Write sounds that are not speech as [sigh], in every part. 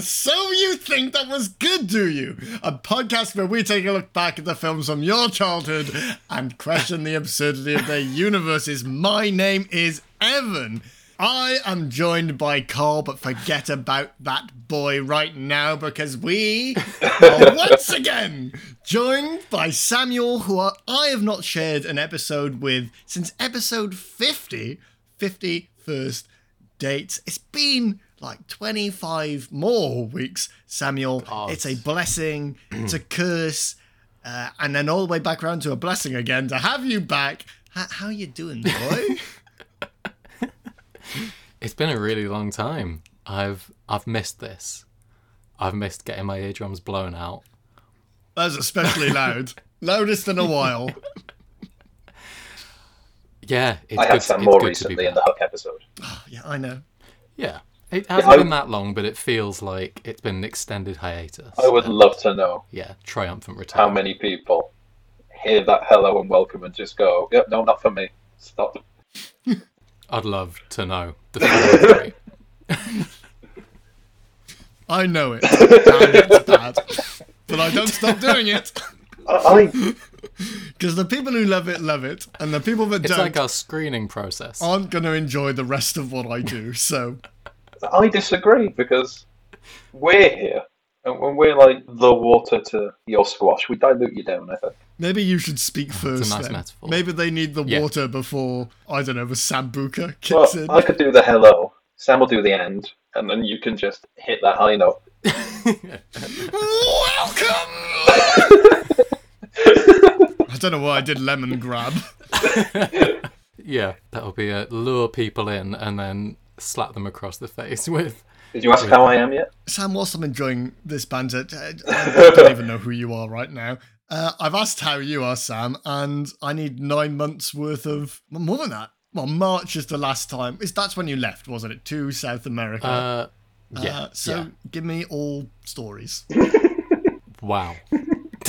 So You Think That Was Good, Do You? A podcast where we take a look back at the films from your childhood and question the absurdity of their universes. My name is Evan. I am joined by Carl, but forget about that boy right now because we are [laughs] once again joined by Samuel, who I have not shared an episode with since episode 50, 50 first dates. It's been like 25 more weeks, Samuel. Oh, it's a blessing, [clears throat] it's a curse, uh, and then all the way back around to a blessing again to have you back. H- how you doing, boy? [laughs] It's been a really long time. I've I've missed this. I've missed getting my eardrums blown out. That's especially loud. [laughs] Loudest in a while. Yeah, it's I good, had some it's more good to be recently in the. Hook episode. [sighs] Yeah, I know. Yeah, it hasn't I- been that long, but it feels like it's been an extended hiatus. I would love to know Yeah, triumphant return. how many people hear that hello and welcome and just go, yep, no, not for me. Stop. [laughs] I'd love to know the. [laughs] I know it. [laughs] and it's bad. But I don't stop doing it. I, Because the people who love it, love it. And the people that It's don't. It's like our screening process. aren't going to enjoy the rest of what I do. So, I, I disagree because we're here and when we're like the water to your squash, we dilute you down, I think. maybe you should speak first. nice then. metaphor. Maybe they need the Yeah. water before, I don't know, the Sambuca kicks Well, in. I could do the hello, Sam will do the end, and then you can just hit that high note. Welcome! [laughs] I don't know why I did Lemongrab. [laughs] yeah, that'll be a lure people in and then slap them across the face [laughs] with. Did you ask how I am yet? Sam, whilst I'm enjoying this banter, uh, I don't even know who you are right now. Uh, I've asked how you are, Sam, and I need nine months worth of more than that. Well, March is the last time. Is that's when you left, wasn't it? To South America. Uh, yeah. Uh, so yeah. give me all stories. [laughs] Wow. [laughs]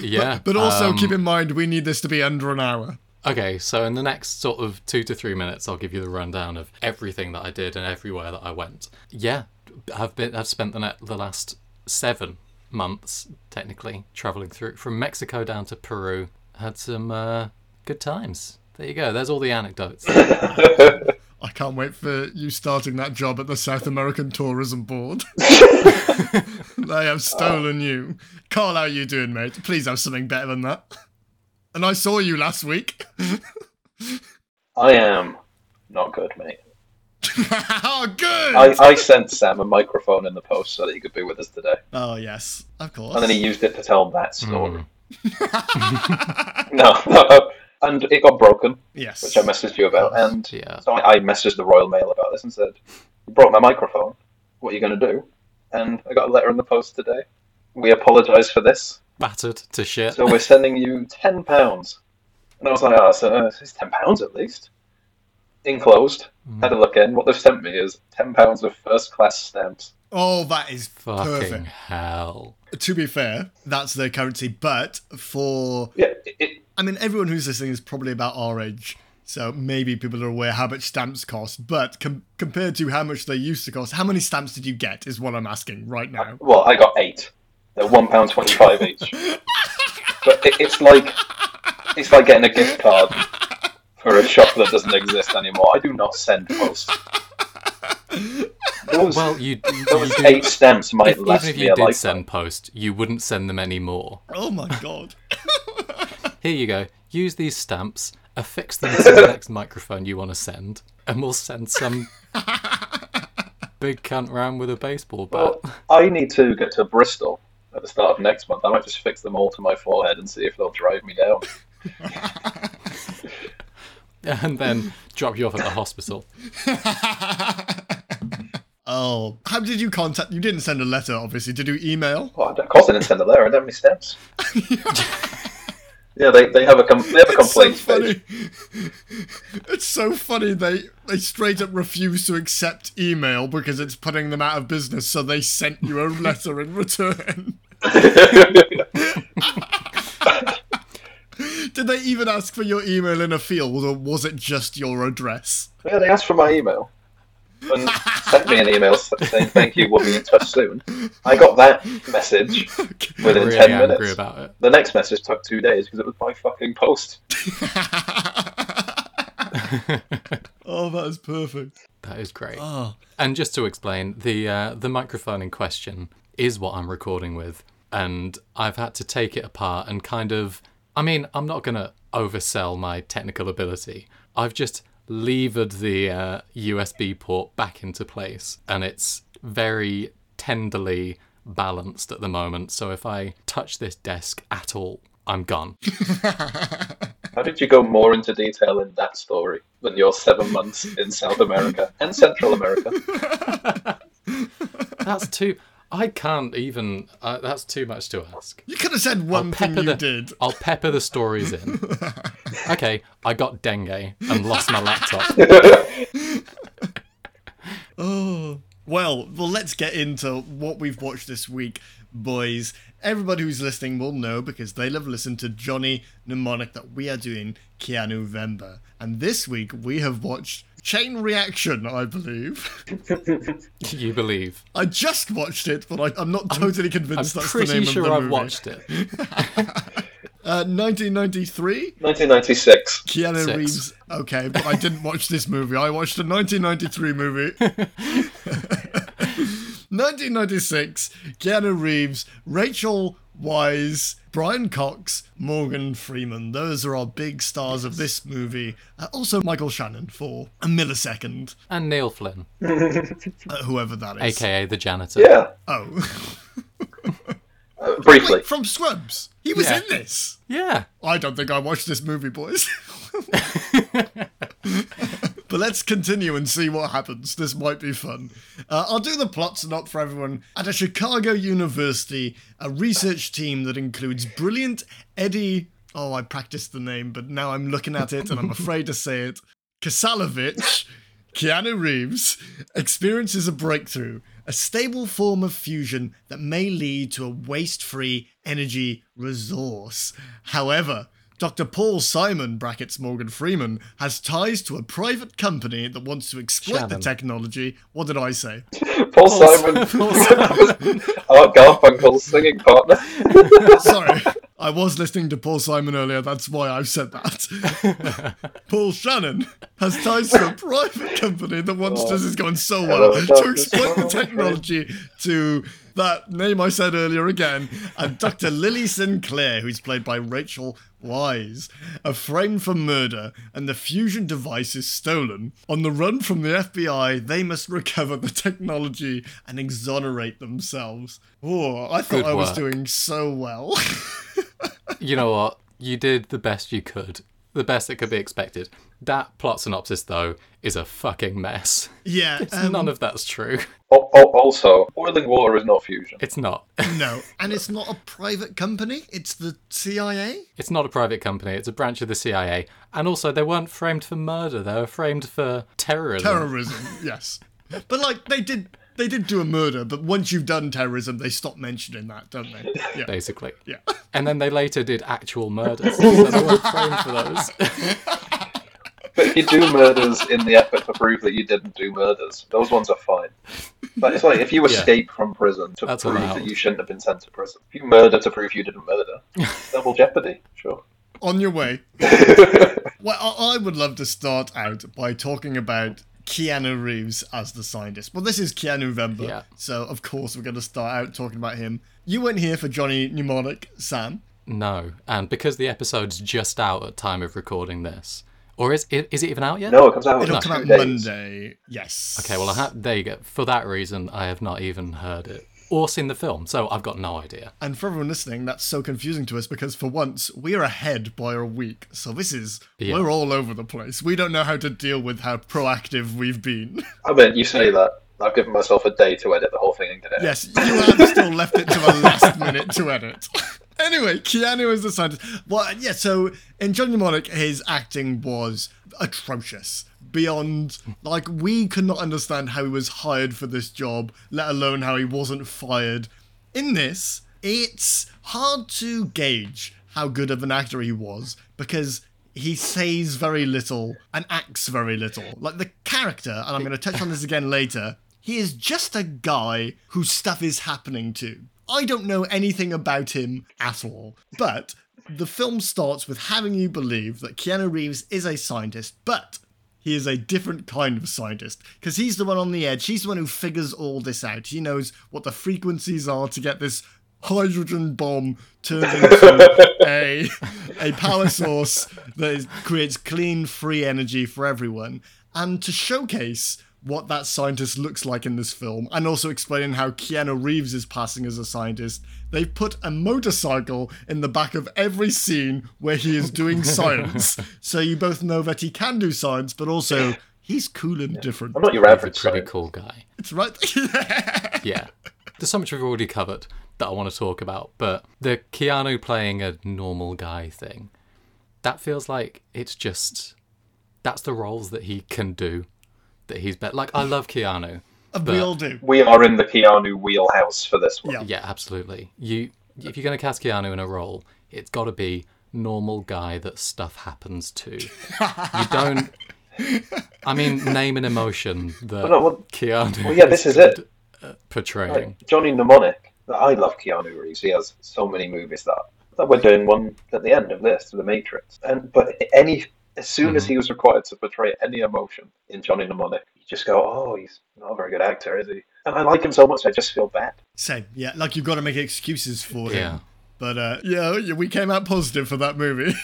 yeah. But also um, keep in mind we need this to be under an hour. Okay, so in the next sort of two to three minutes, I'll give you the rundown of everything that I did and everywhere that I went. Yeah, I've been I've spent the net, the last seven months technically traveling through from Mexico down to Peru. Had some uh, good times. There you go. There's all the anecdotes. [laughs] I can't wait for you starting that job at the South American Tourism Board. [laughs] [laughs] they have stolen you. Carl, how are you doing, mate? Please have something better than that. And I saw you last week. I am not good, mate. [laughs] oh, good! I, I sent Sam a microphone in the post so that he could be with us today. Oh, yes, of course. And then he used it to tell that story. [laughs] Mm. No, no, and it got broken, yes. which I messaged you about. And Yeah. so I, I messaged the Royal Mail about this and said, You broke my microphone. What are you going to do? And I got a letter in the post today. We apologise for this. Battered to shit. So we're sending you ten pounds. And I was like, oh, so uh, it's ten pounds at least. Enclosed. Had a look in. What they've sent me is ten pounds of first class stamps. Oh, that is Fucking perfect. hell. To be fair, that's their currency, but for Yeah, it, it, I mean, everyone who's listening is probably about our age, so maybe people are aware how much stamps cost. But com- compared to how much they used to cost, how many stamps did you get? Is what I'm asking right now. well, I got eight. They're one pound twenty-five each. But it, it's like it's like getting a gift card for a shop that doesn't exist anymore. I do not send post. Those, Well, you, you those do- eight stamps might even last if you a did lifetime. send post, you wouldn't send them anymore. Oh my god! [laughs] Here you go. Use these stamps, affix them to the next microphone you want to send, and we'll send some [laughs] big cunt round with a baseball bat. Well, I need to get to Bristol at the start of next month. I might just fix them all to my forehead and see if they'll drive me down. [laughs] and then drop you off at the hospital. [laughs] Oh, how did you contact? You didn't send a letter, obviously. Did you email? Well, of course I didn't send a letter. I don't have any stamps. [laughs] yeah, they, they have a com- they have a It's so complaint page. funny. It's so funny. They they straight up refuse to accept email because it's putting them out of business. So they sent you a letter in return. Did they even ask for your email in a field, or was it just your address? yeah, they asked for my email. and [laughs] sent me an email saying thank you, we'll be in touch soon. I got that message [laughs] within really 10 angry minutes. about it. The next message took two days because it was by fucking post. [laughs] oh, that is perfect. That is great. Oh, And just to explain, the uh, the microphone in question is what I'm recording with, and I've had to take it apart and kind of. I mean, I'm not gonna oversell my technical ability. I've just levered the uh, USB port back into place, and it's very tenderly balanced at the moment. So if I touch this desk at all, I'm gone. [laughs] How did you go more into detail in that story than your seven months in South America and Central America? [laughs] That's too. I can't even. Uh, that's too much to ask. you could have said one thing pepper you the, did. I'll pepper the stories in. [laughs] okay, I got dengue and lost my laptop. [laughs] [laughs] Oh. Well, well, let's get into what we've watched this week, boys. Everybody who's listening will know because they'll have listened to Johnny Mnemonic that we are doing Keanu Vember. And this week we have watched Chain Reaction, I believe. [laughs] You believe? I just watched it, but I, I'm not totally I'm convinced that's the pretty name sure of the I've movie. watched it. [laughs] Uh, 1993, 1996. Keanu Six. Reeves. Okay, but I didn't watch this movie. I watched a 1993 movie. [laughs] 1996, Keanu Reeves, Rachel Weisz, Brian Cox, Morgan Freeman. Those are our big stars of this movie. Uh, also, Michael Shannon for a millisecond, And Neil Flynn, [laughs] uh, whoever that is. aka the janitor. Yeah, Oh, uh, [laughs] briefly. Wait, from Scrubs. He was Yeah. in this. Yeah. I don't think I watched this movie, boys. [laughs] but let's continue and see what happens. This might be fun. Uh, I'll do the plot synopsis for everyone. At a Chicago university, a research team that includes brilliant Eddie. Oh, I practiced the name, but now I'm looking at it and I'm afraid to say it. Kasalivich, Keanu Reeves, experiences a breakthrough, a stable form of fusion that may lead to a waste free energy resource. However, Dr. Paul Simon, brackets Morgan Freeman, has ties to a private company that wants to exploit the technology. What did I say? Paul Simon, Art [laughs] Garfunkel's singing partner. [laughs] [laughs] Sorry, I was listening to Paul Simon earlier, that's why I've said that. Paul Shannon has ties to a private company that wants oh. to, this is going so well, to exploit the technology to that name I said earlier again, and Dr. Lily Sinclair, who's played by Rachel Weisz, are framed for murder, and the fusion device is stolen. On the run from the FBI, they must recover the technology and exonerate themselves. Oh, I thought Good I was work. doing so well. [laughs] You know what? You did the best you could. The best that could be expected. That plot synopsis, though, is a fucking mess. yeah, [laughs] um, None of that's true. Al- al- Also, boiling water is not fusion. It's not. [laughs] no, and it's not a private company. It's the CIA. It's not a private company. It's a branch of the CIA. And also, they weren't framed for murder. They were framed for terrorism. Terrorism, yes. But like they did, they did do a murder. But once you've done terrorism, they stop mentioning that, don't they? [laughs] Yeah, basically. yeah. And then they later did actual murders. so they weren't framed for those. But you do murders in the effort to prove that you didn't do murders, those ones are fine. But it's like if you Yeah. escape from prison to That's prove allowed. that you shouldn't have been sent to prison, if you murder to prove you didn't murder, [laughs] double jeopardy, sure. On your way. [laughs] well, I I would love to start out by talking about Keanu Reeves as the scientist. Well, this is Keanu Vember, Yeah. so of course we're going to start out talking about him. You weren't here for Johnny Mnemonic, Sam. No. And because the episode's just out at time of recording this, or is it, is it even out yet? No, it comes out It'll in come out days. Monday. Yes. Okay, well, I ha- there you go. For that reason, I have not even heard it or seen the film, so I've got no idea. And for everyone listening, that's so confusing to us because for once we are ahead by a week. So this is Yeah. we're all over the place. We don't know how to deal with how proactive we've been. I mean, you say that. I've given myself a day to edit the whole thing and get it. yes, you have still left it to the last [laughs] minute to edit. [laughs] anyway, Keanu is the scientist. Well, yeah. So in John Mnemonic, his acting was atrocious. Beyond, like, we could not understand how he was hired for this job, let alone how he wasn't fired. In this, it's hard to gauge how good of an actor he was because he says very little and acts very little. Like the character, and I'm going to touch on this again later, he is just a guy whose stuff is happening to. I don't know anything about him at all, but the film starts with having you believe that Keanu Reeves is a scientist, but he is a different kind of scientist because he's the one on the edge. He's the one who figures all this out. He knows what the frequencies are to get this hydrogen bomb turned into [laughs] a a power source that is, creates clean, free energy for everyone, and to showcase what that scientist looks like in this film, and also explaining how Keanu Reeves is passing as a scientist. They've put a motorcycle in the back of every scene where he is doing [laughs] science, so you both know that he can do science, but also he's cool and different. I'm not your He's a average pretty scientist. cool guy. It's right. [laughs] Yeah. There's so much we've already covered that I want to talk about, but the Keanu playing a normal guy thing, that feels like it's just that's the roles that he can do. That he's better. Like I love Keanu. we all do. We are in the Keanu wheelhouse for this one. Yeah. Yeah, absolutely. You if you're going to cast Keanu in a role, it's got to be normal guy that stuff happens to. you don't. I mean, name an emotion that no, well- Keanu. Well, yeah, this is it. uh, portraying. Like Johnny Mnemonic. I love Keanu Reeves. He has so many movies that that we're doing one at the end of this, The Matrix. And but any as soon as he was required to portray any emotion in Johnny Mnemonic, you just go, "Oh, he's not a very good actor, is he?" And I like him so much, I just feel bad. Same. Yeah, like you've got to make excuses for him. Yeah. But uh, yeah, yeah, we came out positive for that movie.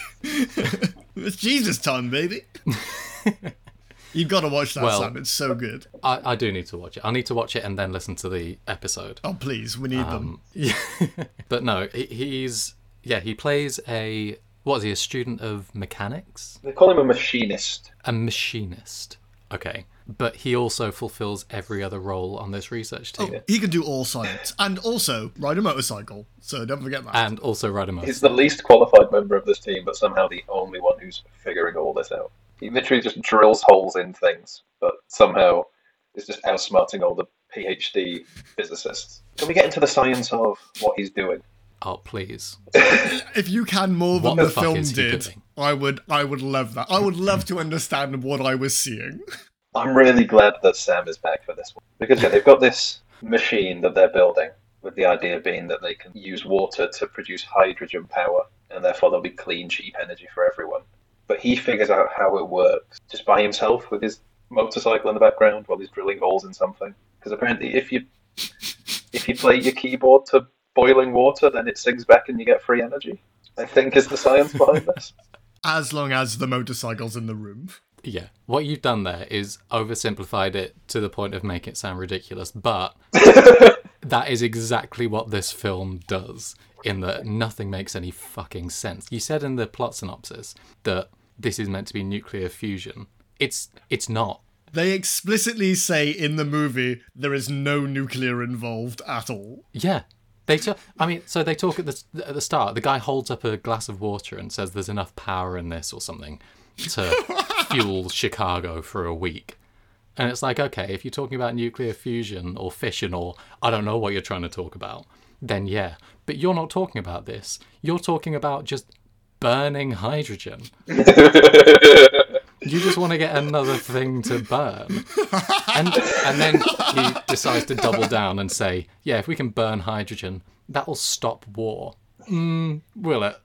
it's [laughs] Jesus time, baby. [laughs] You've got to watch that, Well- Sam. It's so good. I, I do need to watch it. I need to watch it and then listen to the episode. Oh, please, we need them. Yeah. [laughs] but no, he, he's yeah, he plays a what is he? A student of mechanics, They call him a machinist. a machinist. Okay, but he also fulfills every other role on this research oh, team, He can do all science and also ride a motorcycle. So don't forget that. and also ride a motorcycle. He's the least qualified member of this team, but somehow the only one who's figuring all this out. He literally just drills holes in things, but somehow is just outsmarting all the PhD physicists. Can we get into the science of what he's doing? Oh please, if you can more than What the, the film did. I would. I would love that. I would love to understand what I was seeing. I'm really glad that Sam is back for this one because yeah, they've got this machine that they're building with the idea being that they can use water to produce hydrogen power and therefore there'll be clean, cheap energy for everyone. But he figures out how it works just by himself with his motorcycle in the background while he's drilling holes in something. Because apparently, if you if you play your keyboard to boiling water, then it sinks back and you get free energy. I think is the science behind [laughs] this. As long as the motorcycle's in the room. yeah. What you've done there is oversimplified it to the point of making it sound ridiculous, but [laughs] that is exactly what this film does. In that nothing makes any fucking sense. You said in the plot synopsis that this is meant to be nuclear fusion. It's it's not. They explicitly say in the movie there is no nuclear involved at all. Yeah. They t- I mean, so they talk at the at the start. The guy holds up a glass of water and says, "There's enough power in this or something to [laughs] fuel Chicago for a week." And it's like, okay, if you're talking about nuclear fusion or fission or I don't know what you're trying to talk about, then yeah. But you're not talking about this. You're talking about just burning hydrogen. [laughs] You just want to get another thing to burn. And and then he decides to double down and say, yeah, if we can burn hydrogen, that'll stop war. Mm, will it?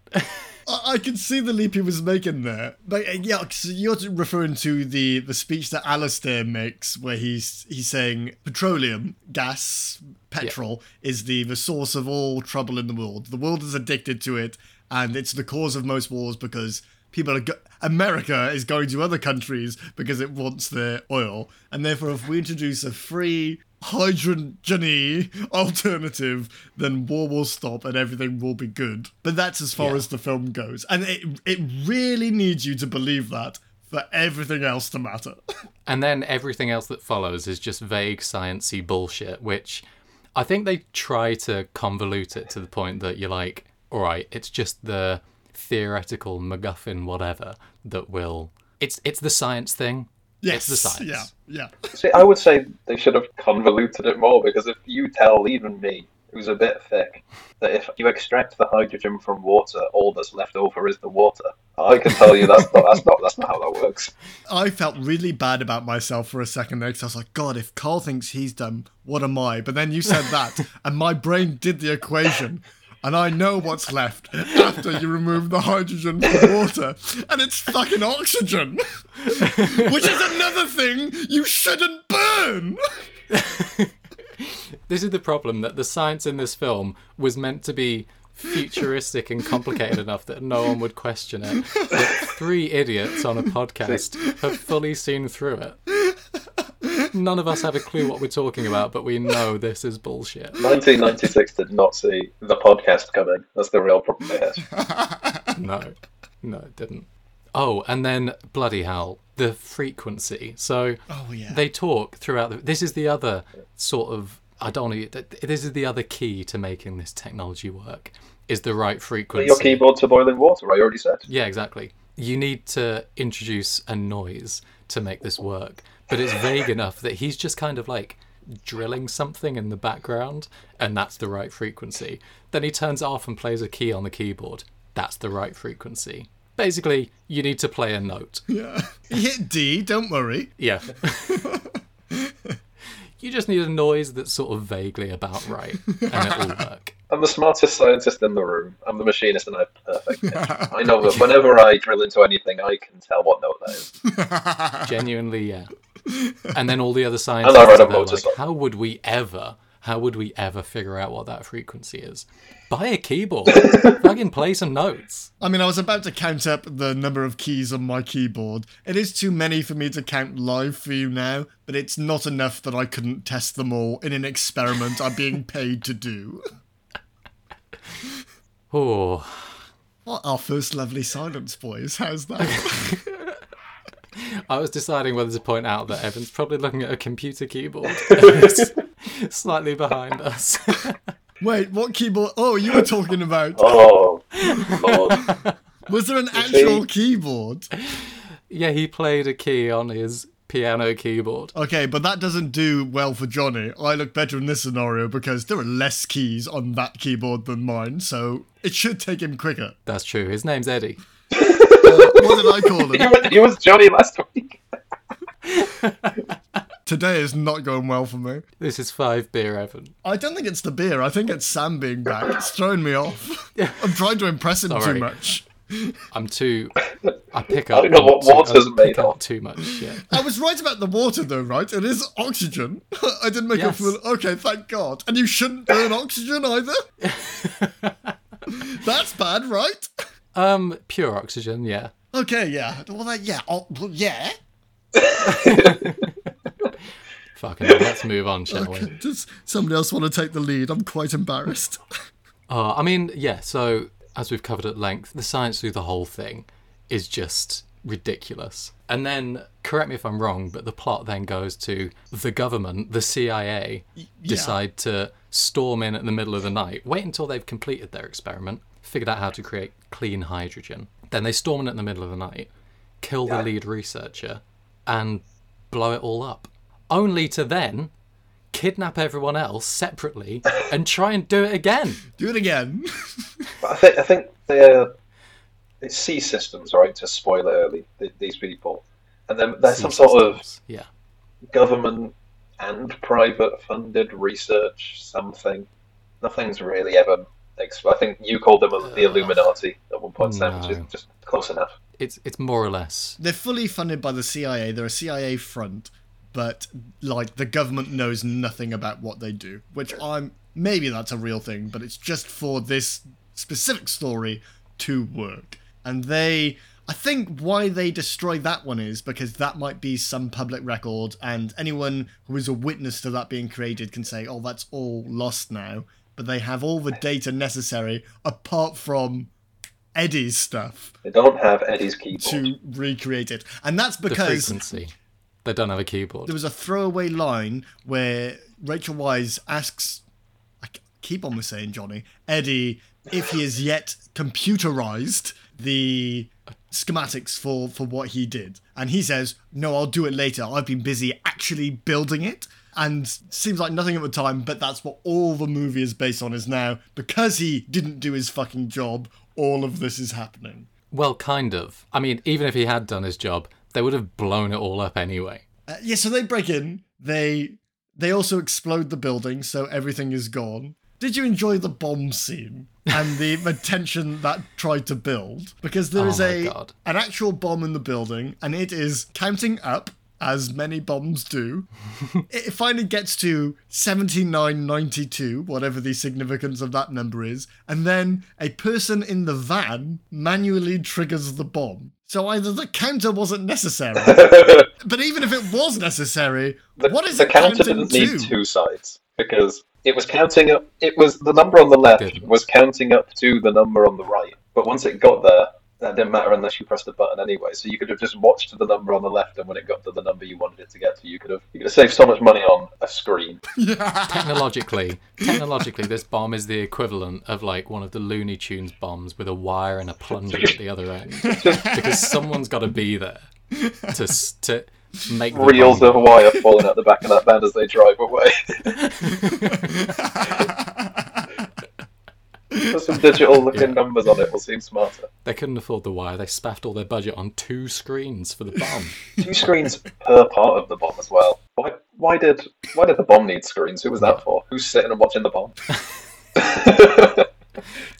I, I can see the leap he was making there. But uh, yeah, 'cause you're referring to the, the speech that Alistair makes where he's he's saying petroleum, gas, petrol is the, the source of all trouble in the world. The world is addicted to it, and it's the cause of most wars because people are go- America is going to other countries because it wants their oil, and therefore if we introduce a free hydrogen alternative, then war will stop and everything will be good. But that's as far Yeah. as the film goes, and it it really needs you to believe that for everything else to matter. [laughs] And then everything else that follows is just vague sciencey bullshit, which I think they try to convolute it to the point that you're like, all right, it's just the theoretical MacGuffin whatever that will. It's it's the science thing. yes, It's the science. yeah, yeah. See, I would say they should have convoluted it more because if you tell even me it was a bit thick. That if you extract the hydrogen from water, all that's left over is the water. I can tell you that's not that's not that's not how that works. I felt really bad about myself for a second there because I was like, God, if Carl thinks he's dumb, what am I? But then you said that, [laughs] and my brain did the equation. And I know what's left after you remove the hydrogen from water, and it's fucking oxygen, [laughs] which is another thing you shouldn't burn. [laughs] This is the problem that the science in this film was meant to be futuristic and complicated enough that no one would question it. But three idiots on a podcast [laughs] have fully seen through it. None of us have a clue what we're talking about, but we know this is bullshit. 1996 did not see the podcast coming. That's the real problem they had. [laughs] No, no, it didn't. Oh, and then bloody hell, the frequency. So Oh, yeah. they talk throughout. The, this is the other sort of. I don't know. This is the other key to making this technology work. Is the right frequency. Your keyboard to boiling water. I already said. Yeah, exactly. You need to introduce a noise to make this work, but it's vague enough that he's just kind of like drilling something in the background, and that's the right frequency. Then he turns it off and plays a key on the keyboard. That's the right frequency. Basically, you need to play a note. Yeah. [laughs] Hit D, don't worry. Yeah. [laughs] you just need a noise that's sort of vaguely about right, and it'll work. I'm the smartest scientist in the room. I'm the machinist, and I have perfect. [laughs] I know that whenever I drill into anything, I can tell what note that is. Genuinely, yeah. And then all the other [laughs] And scientists I ride a are like, how would we ever, how would we ever figure out what that frequency is? Buy a keyboard. Fucking play some notes. I mean, I was about to count up the number of keys on my keyboard. It is too many for me to count live for you now, but it's not enough that I couldn't test them all in an experiment I'm being [laughs] paid to do. Oh, What our first lovely silence, boys? How's that? [laughs] I was deciding whether to point out that Evan's probably looking at a computer keyboard [laughs] slightly behind us. [laughs] Wait, what keyboard? Oh, you were talking about. Oh, Lord. [laughs] Was there an actual keyboard? yeah, he played a key on his piano keyboard. Okay, but that doesn't do well for Johnny. I look better in this scenario because there are less keys on that keyboard than mine, so it should take him quicker. That's true. His name's Eddie. [laughs] What did I call he, him? was, he was Johnny last week. [laughs] Today is not going well for me. This is five beer Evan. I don't think it's the beer. I think it's Sam being back. It's throwing me off. [laughs] I'm trying to impress him too much. I'm too. I pick up. I don't know what too- I water's made pick up of. Too much. Yeah. I was right about the water, though, right? It is oxygen. I didn't make Yes. a fool. Okay, thank God. And you shouldn't burn oxygen either. That's bad, right? Um, pure oxygen. Yeah. Okay, yeah. Well, that, yeah. Oh, well, yeah. [laughs] Fucking. hell, let's move on, shall we? Does somebody else want to take the lead? I'm quite embarrassed. [laughs] Uh, I mean, yeah. So as we've covered at length, the science through the whole thing is just ridiculous. And then, correct me if I'm wrong, but the plot then goes to the government, the CIA, decide to storm in at the middle of the night, wait until they've completed their experiment, figured out how to create clean hydrogen. Then they storm in at the middle of the night, kill the lead researcher, and blow it all up. Only to then kidnap everyone else separately [laughs] and try and do it again. Do it again. But [laughs] I think I think they're uh, it's C systems, right? To spoil it early, th- these people, and then there's some sort of yeah. government and private funded research something. Nothing's really ever. Ex- I think you called them the Illuminati at one point, Sam, which is just close enough. It's it's more or less They're fully funded by the CIA. They're a CIA front, but like the government knows nothing about what they do. Which I'm maybe that's a real thing, but it's just for this specific story to work. And they, I think, why they destroy that one is because that might be some public record, and anyone who is a witness to that being created can say, "Oh, that's all lost now." But they have all the data necessary apart from Eddie's stuff They don't have Eddie's keyboard. to recreate it. And that's the because frequency. They don't have a keyboard. there was a throwaway line where Rachel Weisz asks, I c- keep on with saying Johnny, Eddie, if he has yet computerized the schematics for, for what he did. And he says, No, I'll do it later. I've been busy actually building it. And seems like nothing at the time, but that's what all the movie is based on. Is now because he didn't do his fucking job, all of this is happening. Well, kind of. I mean, even if he had done his job, they would have blown it all up anyway. Uh, yeah, so they break in. They they also explode the building, so everything is gone. Did you enjoy the bomb scene and the, [laughs] the tension that tried to build? Because there Oh is a God. an actual bomb in the building, and it is counting up as many bombs do. it finally gets to 7992, whatever the significance of that number is, and then a person in the van manually triggers the bomb. So either the counter wasn't necessary, [laughs] but even if it was necessary, The, what is the counter counting didn't need to? two sides because it was counting up. It was the number on the left Didn't. was counting up to the number on the right. But once it got there, that didn't matter unless you pressed the button anyway. So you could have just watched the number on the left, and when it got to the number you wanted it to get to, you could have you could have saved so much money on a screen. [laughs] Technologically, [laughs] technologically, this bomb is the equivalent of like one of the Looney Tunes bombs with a wire and a plunger at the other end, [laughs] because someone's got to be there to to make the Reels bomb of wire falling out the back of that van as they drive away. Put some digital looking [laughs] Yeah. numbers on it will seem smarter. They couldn't afford the wire. They spaffed all their budget on two screens for the bomb. [laughs] Two screens per part of the bomb as well. Why? Why did? Why did the bomb need screens? Who was that for? Who's sitting and watching the bomb? [laughs]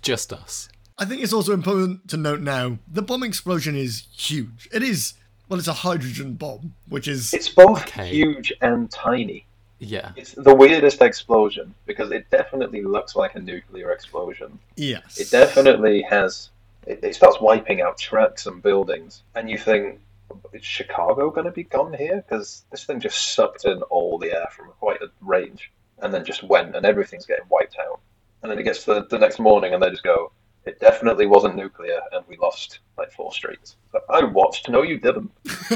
Just us. I think it's also important to note now the bomb explosion is huge. It is, well, it's a hydrogen bomb, which is. It's both Okay. huge and tiny. Yeah. It's the weirdest explosion because it definitely looks like a nuclear explosion. yes. It definitely has. It, it starts wiping out trucks and buildings, and you think, is Chicago going to be gone here? Because this thing just sucked in all the air from quite a range, and then just went, and everything's getting wiped out. And then it gets to the, the next morning, and they just go, it definitely wasn't nuclear, and we lost like four streets. So I watched. No, you didn't. [laughs]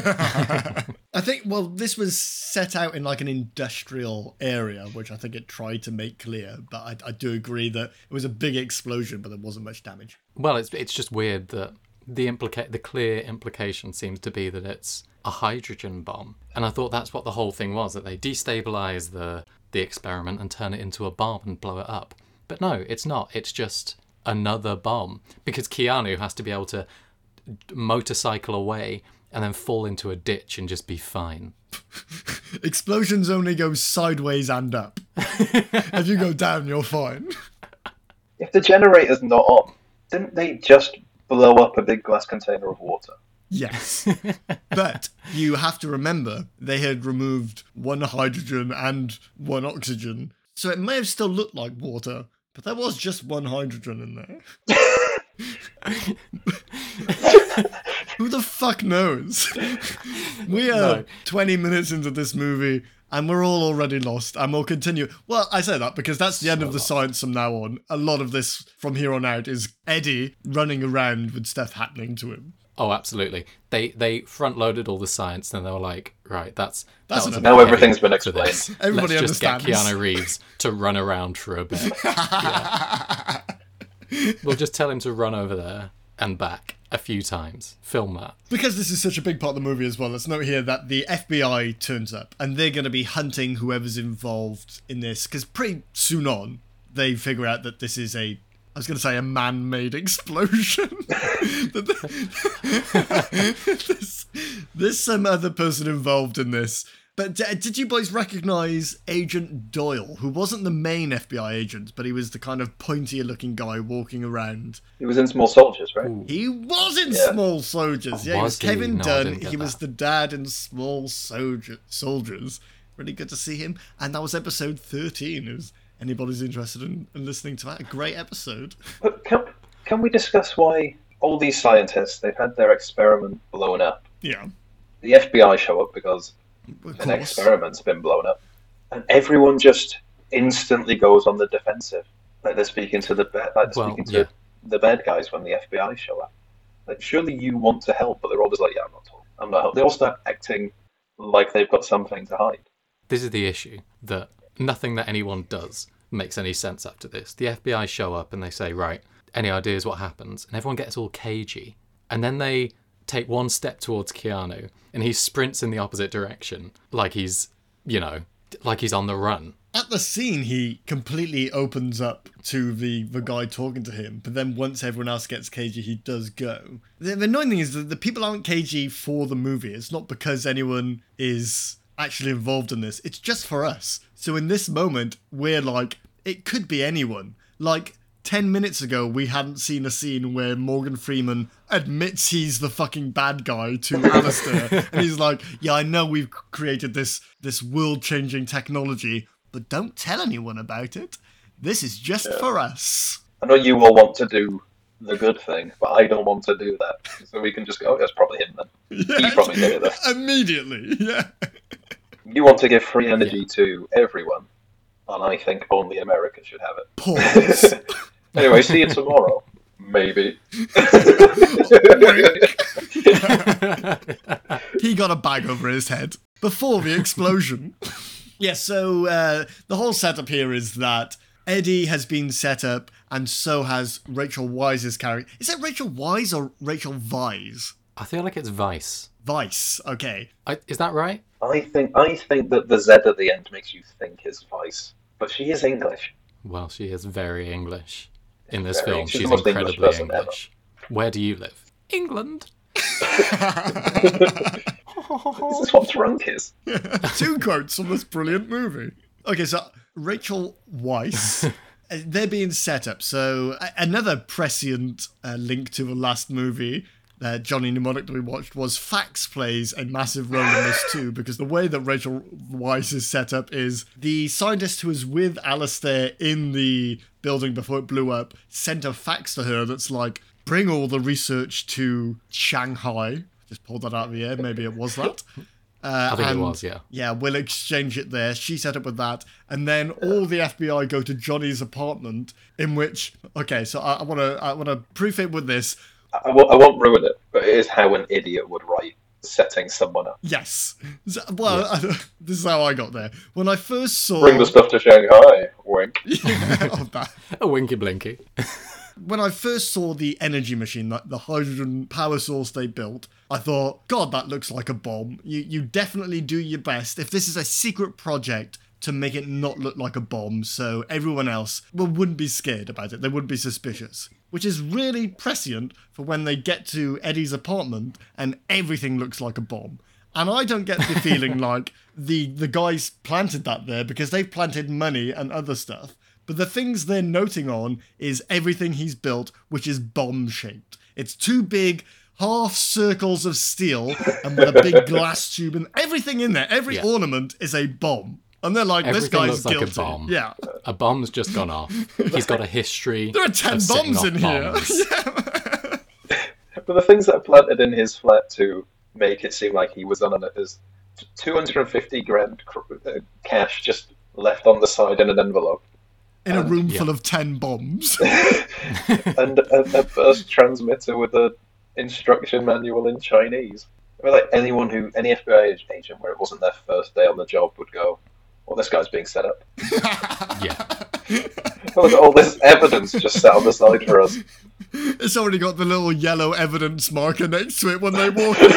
I think, well, this was set out in like an industrial area, which I think it tried to make clear, but I, I do agree that it was a big explosion, but there wasn't much damage. Well, it's it's just weird that the implica- the clear implication seems to be that it's a hydrogen bomb, and I thought that's what the whole thing was that they destabilize the the experiment and turn it into a bomb and blow it up. But no, it's not. It's just another bomb because Keanu has to be able to motorcycle away and then fall into a ditch and just be fine. [laughs] Explosions only go sideways and up. [laughs] if you go down, you're fine. If the generator's not on, didn't they just blow up a big glass container of water? Yes. [laughs] but you have to remember they had removed one hydrogen and one oxygen. So it may have still looked like water, but there was just one hydrogen in there. [laughs] Who the fuck knows? we are No. 20 minutes into this movie and we're all already lost and we'll continue. Well, I say that because that's the end of the science from now on. A lot of this from here on out is Eddie running around with stuff happening to him. Oh, absolutely. They they front loaded all the science, and they were like, right, that's That's that was Now everything's been for this. explained. Everybody Let's just get Keanu Reeves to run around for a bit. [laughs] Yeah. We'll just tell him to run over there and back a few times. Film that. Because this is such a big part of the movie as well, let's note here that the FBI turns up and they're going to be hunting whoever's involved in this. Because pretty soon on, they figure out that this is a, I was going to say a man made explosion. There's, there's some other person involved in this. But d- did you boys recognize Agent Doyle, who wasn't the main FBI agent, but he was the kind of pointier looking guy walking around? He was in Small Soldiers, right? He was in Yeah. Small Soldiers. Yeah, he was Was? Kevin No, Dunn. didn't get He was the dad in Small Soldier- Soldiers. Really good to see him. And that was episode 13. If anybody's interested in, in listening to that, a great episode. But can, can we discuss why all these scientists, they've had their experiment blown up? Yeah. The FBI show up because Of an experiment's been blown up. And everyone just instantly goes on the defensive. Like they're speaking to the bad, like they're Well, speaking to yeah. the bad guys when the FBI show up. Like surely you want to help, but they're always like, yeah, I'm not helping. I'm not helping. They all start acting like they've got something to hide. This is the issue that nothing that anyone does makes any sense after this. The FBI show up and they say, right, any ideas what happens? And everyone gets all cagey. And then they take one step towards Keanu and he sprints in the opposite direction like he's, you know, like he's on the run. At the scene, he completely opens up to the, the guy talking to him, but then once everyone else gets cagey, he does go. The, the annoying thing is that the people aren't cagey for the movie. It's not because anyone is actually involved in this, it's just for us. So in this moment, we're like, it could be anyone. Like, 10 minutes ago, we hadn't seen a scene where Morgan Freeman admits he's the fucking bad guy to [laughs] Alistair. and he's like, Yeah, I know we've created this, this world changing technology, but don't tell anyone about it. This is just for us. I know you all want to do the good thing, but I don't want to do that. So we can just go, oh, that's probably him then. [laughs] He probably did it. Immediately, [laughs] yeah. You want to give free energy to everyone, and I think only America should have it. [laughs] Anyway, see you tomorrow. Maybe. [laughs] he got a bag over his head before the explosion. [laughs] yeah, so uh, the whole setup here is that Eddie has been set up, and so has Rachel Wise's character. Is it Rachel Wise or Rachel Vise? I feel like it's Vice. Vice, okay. I, is that right? I think I think that the Z at the end makes you think is Vice, but she is English. Well, she is very English in this Very. film. She's She's, the most English incredibly. English. Where do you live? England. [laughs] this Is this what drunk is? [laughs] Two quotes from this brilliant movie. Okay, so Rachel Weisz, uh, [laughs] they're being set up. So another prescient uh, link to the last movie. Uh, Johnny Mnemonic that we watched was Fax plays a massive role in this too because the way that Rachel Weisz is set up is the scientist who was with Alistair in the building before it blew up sent a fax to her that's like bring all the research to Shanghai. Just pulled that out of the air. Maybe it was that. Uh, [laughs] I think it was, yeah. yeah, we'll exchange it there. She set up with that, and then all the FBI go to Johnny's apartment. In which, okay, so I want to I want to proof it with this. I won't, ruin it, but it is how an idiot would write setting someone up. Yes, So- well, [laughs] this is how I got there. When I first saw Bring the stuff to Shanghai. Wink. [laughs] of that, [laughs] A winky blinky. when I first saw the energy machine, like the hydrogen power source they built, I thought, God, that looks like a bomb. You you definitely do your best if this is a secret project to make it not look like a bomb, so everyone else well, wouldn't be scared about it. They wouldn't be suspicious. Which is really prescient for when they get to Eddie's apartment and everything looks like a bomb. And I don't get the feeling [laughs] like the the guys planted that there because they've planted money and other stuff. But the things they're noting on is everything he's built, which is bomb shaped. It's two big half circles of steel and with a big [laughs] glass tube and everything in there. Every Yeah. ornament is a bomb. And they're like, this Everything guy's looks like a guilty. bomb. Yeah. A bomb's just gone off. He's got a history. [laughs] There are 10 of setting bombs in here. bombs. [laughs] But the things that are planted in his flat to make it seem like he was on it is 250 grand uh, cash just left on the side in an envelope. In a room yeah. full of 10 bombs. [laughs] and a, a burst transmitter with a instruction manual in Chinese. I mean, like anyone who, any FBI agent where it wasn't their first day on the job would go, "Well, this guy's being set up." [laughs] Yeah. [laughs] Look at all this evidence just sat on the side for us. it's already got the little yellow evidence marker next to it when they walk in.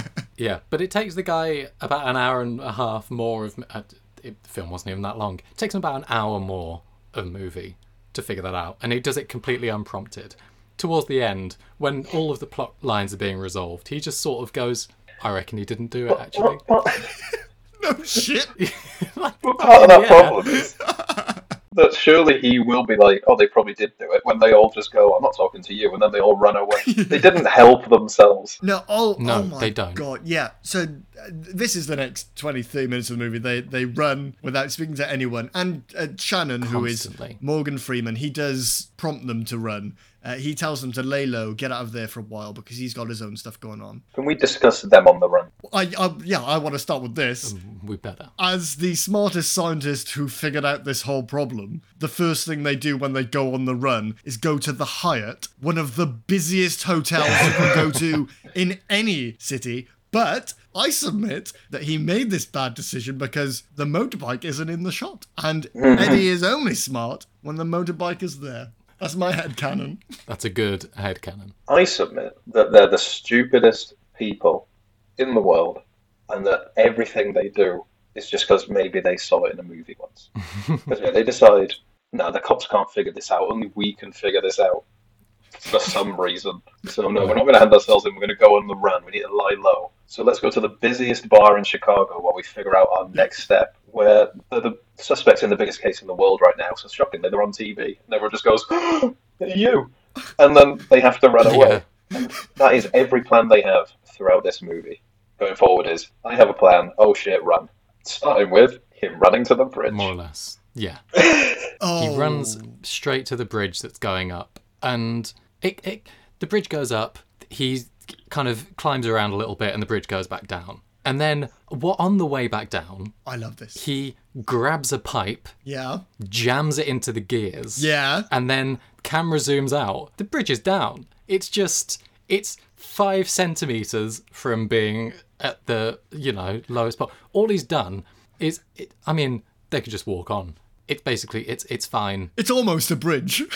[laughs] Yeah, but it takes the guy about an hour and a half more of. Uh, it, the film wasn't even that long. It takes him about an hour more of movie to figure that out, and he does it completely unprompted. Towards the end, when all of the plot lines are being resolved, he just sort of goes, "I reckon he didn't do it actually." What, what, [laughs] No shit. [laughs] Like, what part of that yeah. problem is [laughs] that surely he will be like, "Oh, they probably did do it," when they all just go, "I'm not talking to you," and then they all run away. they didn't help themselves. No, oh, No, oh my they don't. god, yeah. So uh, this is the next 20, 30 minutes of the movie. They they run without speaking to anyone, and uh, Shannon, who is Morgan Freeman, he does prompt them to run. Uh, he tells them to lay low, get out of there for a while because he's got his own stuff going on. Can we discuss them on the run? I, I yeah, I want to start with this. We better. As the smartest scientist who figured out this whole problem, the first thing they do when they go on the run is go to the Hyatt, one of the busiest hotels you can go to [laughs] in any city. But I submit that he made this bad decision because the motorbike isn't in the shot. And Eddie is only smart when the motorbike is there. That's my head canon. That's a good head headcanon. I submit that they're the stupidest people in the world, and that everything they do is just because maybe they saw it in a movie once. [laughs] Because yeah, they decide, no, the cops can't figure this out. Only we can figure this out for some reason. So no, we're not going to hand ourselves in. We're going to go on the run. We need to lie low. So let's go to the busiest bar in Chicago while we figure out our next step. Where they're the suspects in the biggest case in the world right now. So shockingly, they're on TV, and everyone just goes, [gasps] "You," and then they have to run away. And that is every plan they have throughout this movie. Going forward is, I have a plan. Oh shit, run. Starting with him running to the bridge. More or less. Yeah. Oh, [laughs] He runs oh. straight to the bridge that's going up, and it, it the bridge goes up. He kind of climbs around a little bit, and the bridge goes back down. And then, what on the way back down, I love this. he grabs a pipe, Yeah, jams it into the gears, yeah. and then camera zooms out. The bridge is down. It's just it's five centimeters from being at the you know lowest part. All he's done is, it, I mean, they could just walk on. It's basically it's it's fine. It's almost a bridge. [laughs]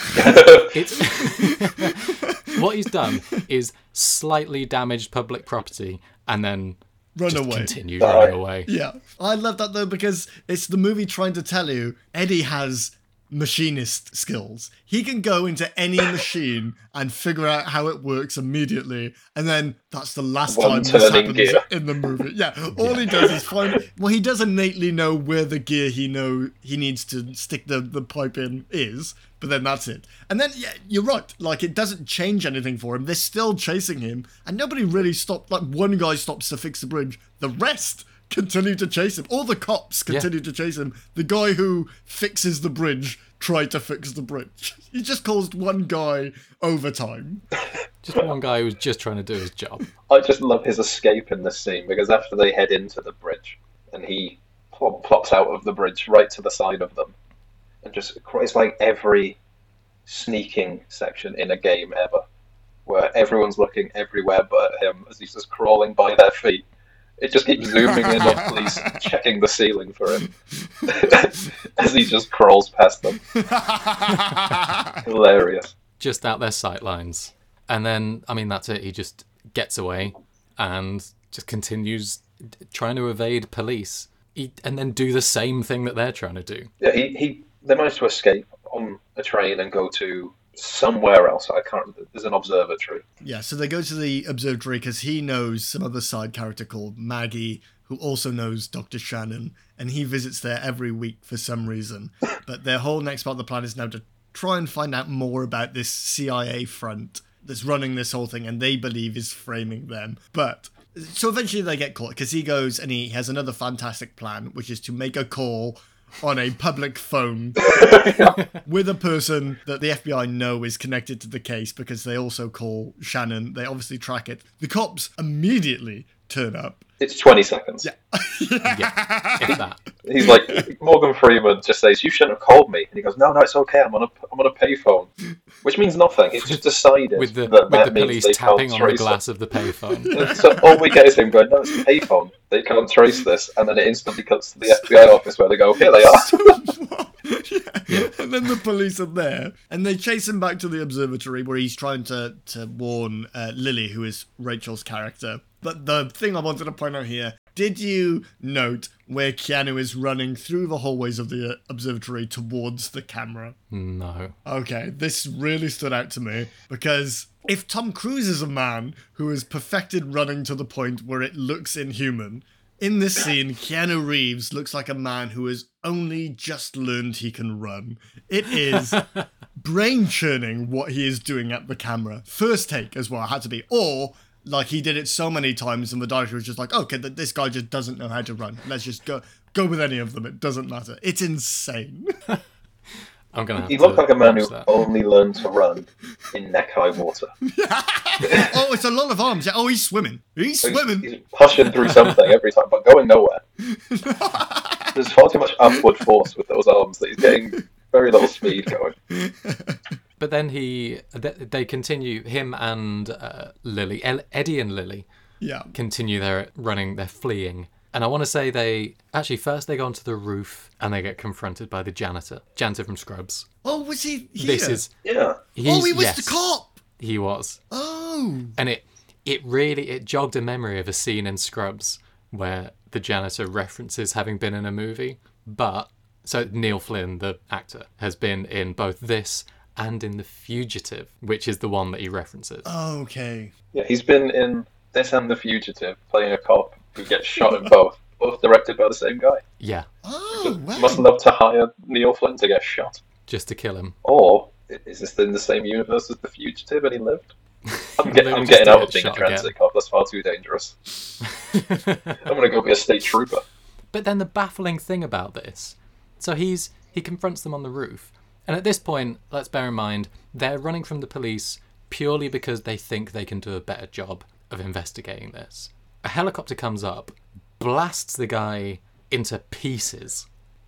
It's [laughs] what he's done is slightly damaged public property and then Run just away. continued running away. Yeah, I love that though because it's the movie trying to tell you Eddie has machinist skills. He can go into any [laughs] machine and figure out how it works immediately, and then that's the last One time this happens gear. in the movie. Yeah, [laughs] all he does is find. Well, he does innately know where the gear he know he needs to stick the the pipe in is, but then that's it. And then yeah, you're right. Like it doesn't change anything for him. They're still chasing him, and nobody really stopped. Like one guy stops to fix the bridge. The rest continue to chase him. All the cops continue to chase him. The guy who fixes the bridge tried to fix the bridge. [laughs] He just caused one guy overtime. Just one guy who was just trying to do his job. I just love his escape in this scene because after they head into the bridge and he plop, plops out of the bridge right to the side of them and just it's like every sneaking section in a game ever where everyone's looking everywhere but at him as he's just crawling by their feet. It just keeps zooming in on police [laughs] checking the ceiling for him [laughs] as he just crawls past them. [laughs] Hilarious. Just out their sight lines. And then I mean that's it, he just gets away and just continues trying to evade police. He, and then do the same thing that they're trying to do. Yeah, he, he they managed to escape on a train and go to somewhere else. I can't. There's an observatory. Yeah, so they go to the observatory because he knows some other side character called Maggie, who also knows Dr. Shannon, and he visits there every week for some reason. [laughs] But their whole next part of the plan is now to try and find out more about this CIA front that's running this whole thing, and they believe is framing them. But so eventually they get caught because he goes and he has another fantastic plan, which is to make a call on a public phone [laughs] with a person that the FBI know is connected to the case because they also call Shannon. They obviously track it. The cops immediately turn up. It's 20 seconds. Yeah, if [laughs] that. He's like Morgan Freeman just says, "You shouldn't have called me," and he goes, "No, no, it's okay. I'm on a I'm on a payphone," which means nothing. It's just decided With the that with that the police tapping on the trace glass of the payphone. [laughs] So all we get is him going, "No, it's a payphone. They can't trace this," and then it instantly cuts to the FBI office where they go, "Here they are." [laughs] yeah. And then the police are there, and they chase him back to the observatory where he's trying to to warn uh, Lily, who is Rachel's character. But the thing I wanted to point out here: did you note where Keanu is running through the hallways of the uh, observatory towards the camera? No. Okay, this really stood out to me because if Tom Cruise is a man who has perfected running to the point where it looks inhuman, in this scene, Keanu Reeves looks like a man who has only just learned he can run. It is [laughs] brain churning what he is doing at the camera. First take as well, had to be. Or, like, he did it so many times, and the director was just like, okay, th- this guy just doesn't know how to run. Let's just go. Go with any of them. It doesn't matter. It's insane. [laughs] I'm gonna have He to looked like a man who that. only learned to run in neck high water. [laughs] oh, it's a lot of arms. Yeah. Oh, he's swimming. He's He's, swimming. he's pushing through something every time, but going nowhere. [laughs] There's far too much upward force with those arms that he's getting very little speed going. [laughs] But then he, they continue. Him and uh, Lily, Eddie and Lily, Yeah. continue their running. They're fleeing, and I want to say they actually first they go onto the roof and they get confronted by the janitor, janitor from Scrubs. Oh, was he here? This is Yeah. he's, oh, he was yes, the cop. He was, Oh. and it it really it jogged a memory of a scene in Scrubs where the janitor references having been in a movie, but so Neil Flynn, the actor, has been in both this and in The Fugitive, which is the one that he references. Okay. Yeah, he's been in this and The Fugitive, playing a cop who gets shot in both, both directed by the same guy. Yeah, Oh, wow. Must love to hire Neil Flynn to get shot. just to kill him. Or is this in the same universe as The Fugitive and he lived? [laughs] I'm, get, I'm getting out of being a transit cop. That's far too dangerous. [laughs] I'm gonna go be a state trooper. But then the baffling thing about this, so he's he confronts them on the roof, and at this point, let's bear in mind they're running from the police purely because they think they can do a better job of investigating this. A helicopter comes up, blasts the guy into pieces,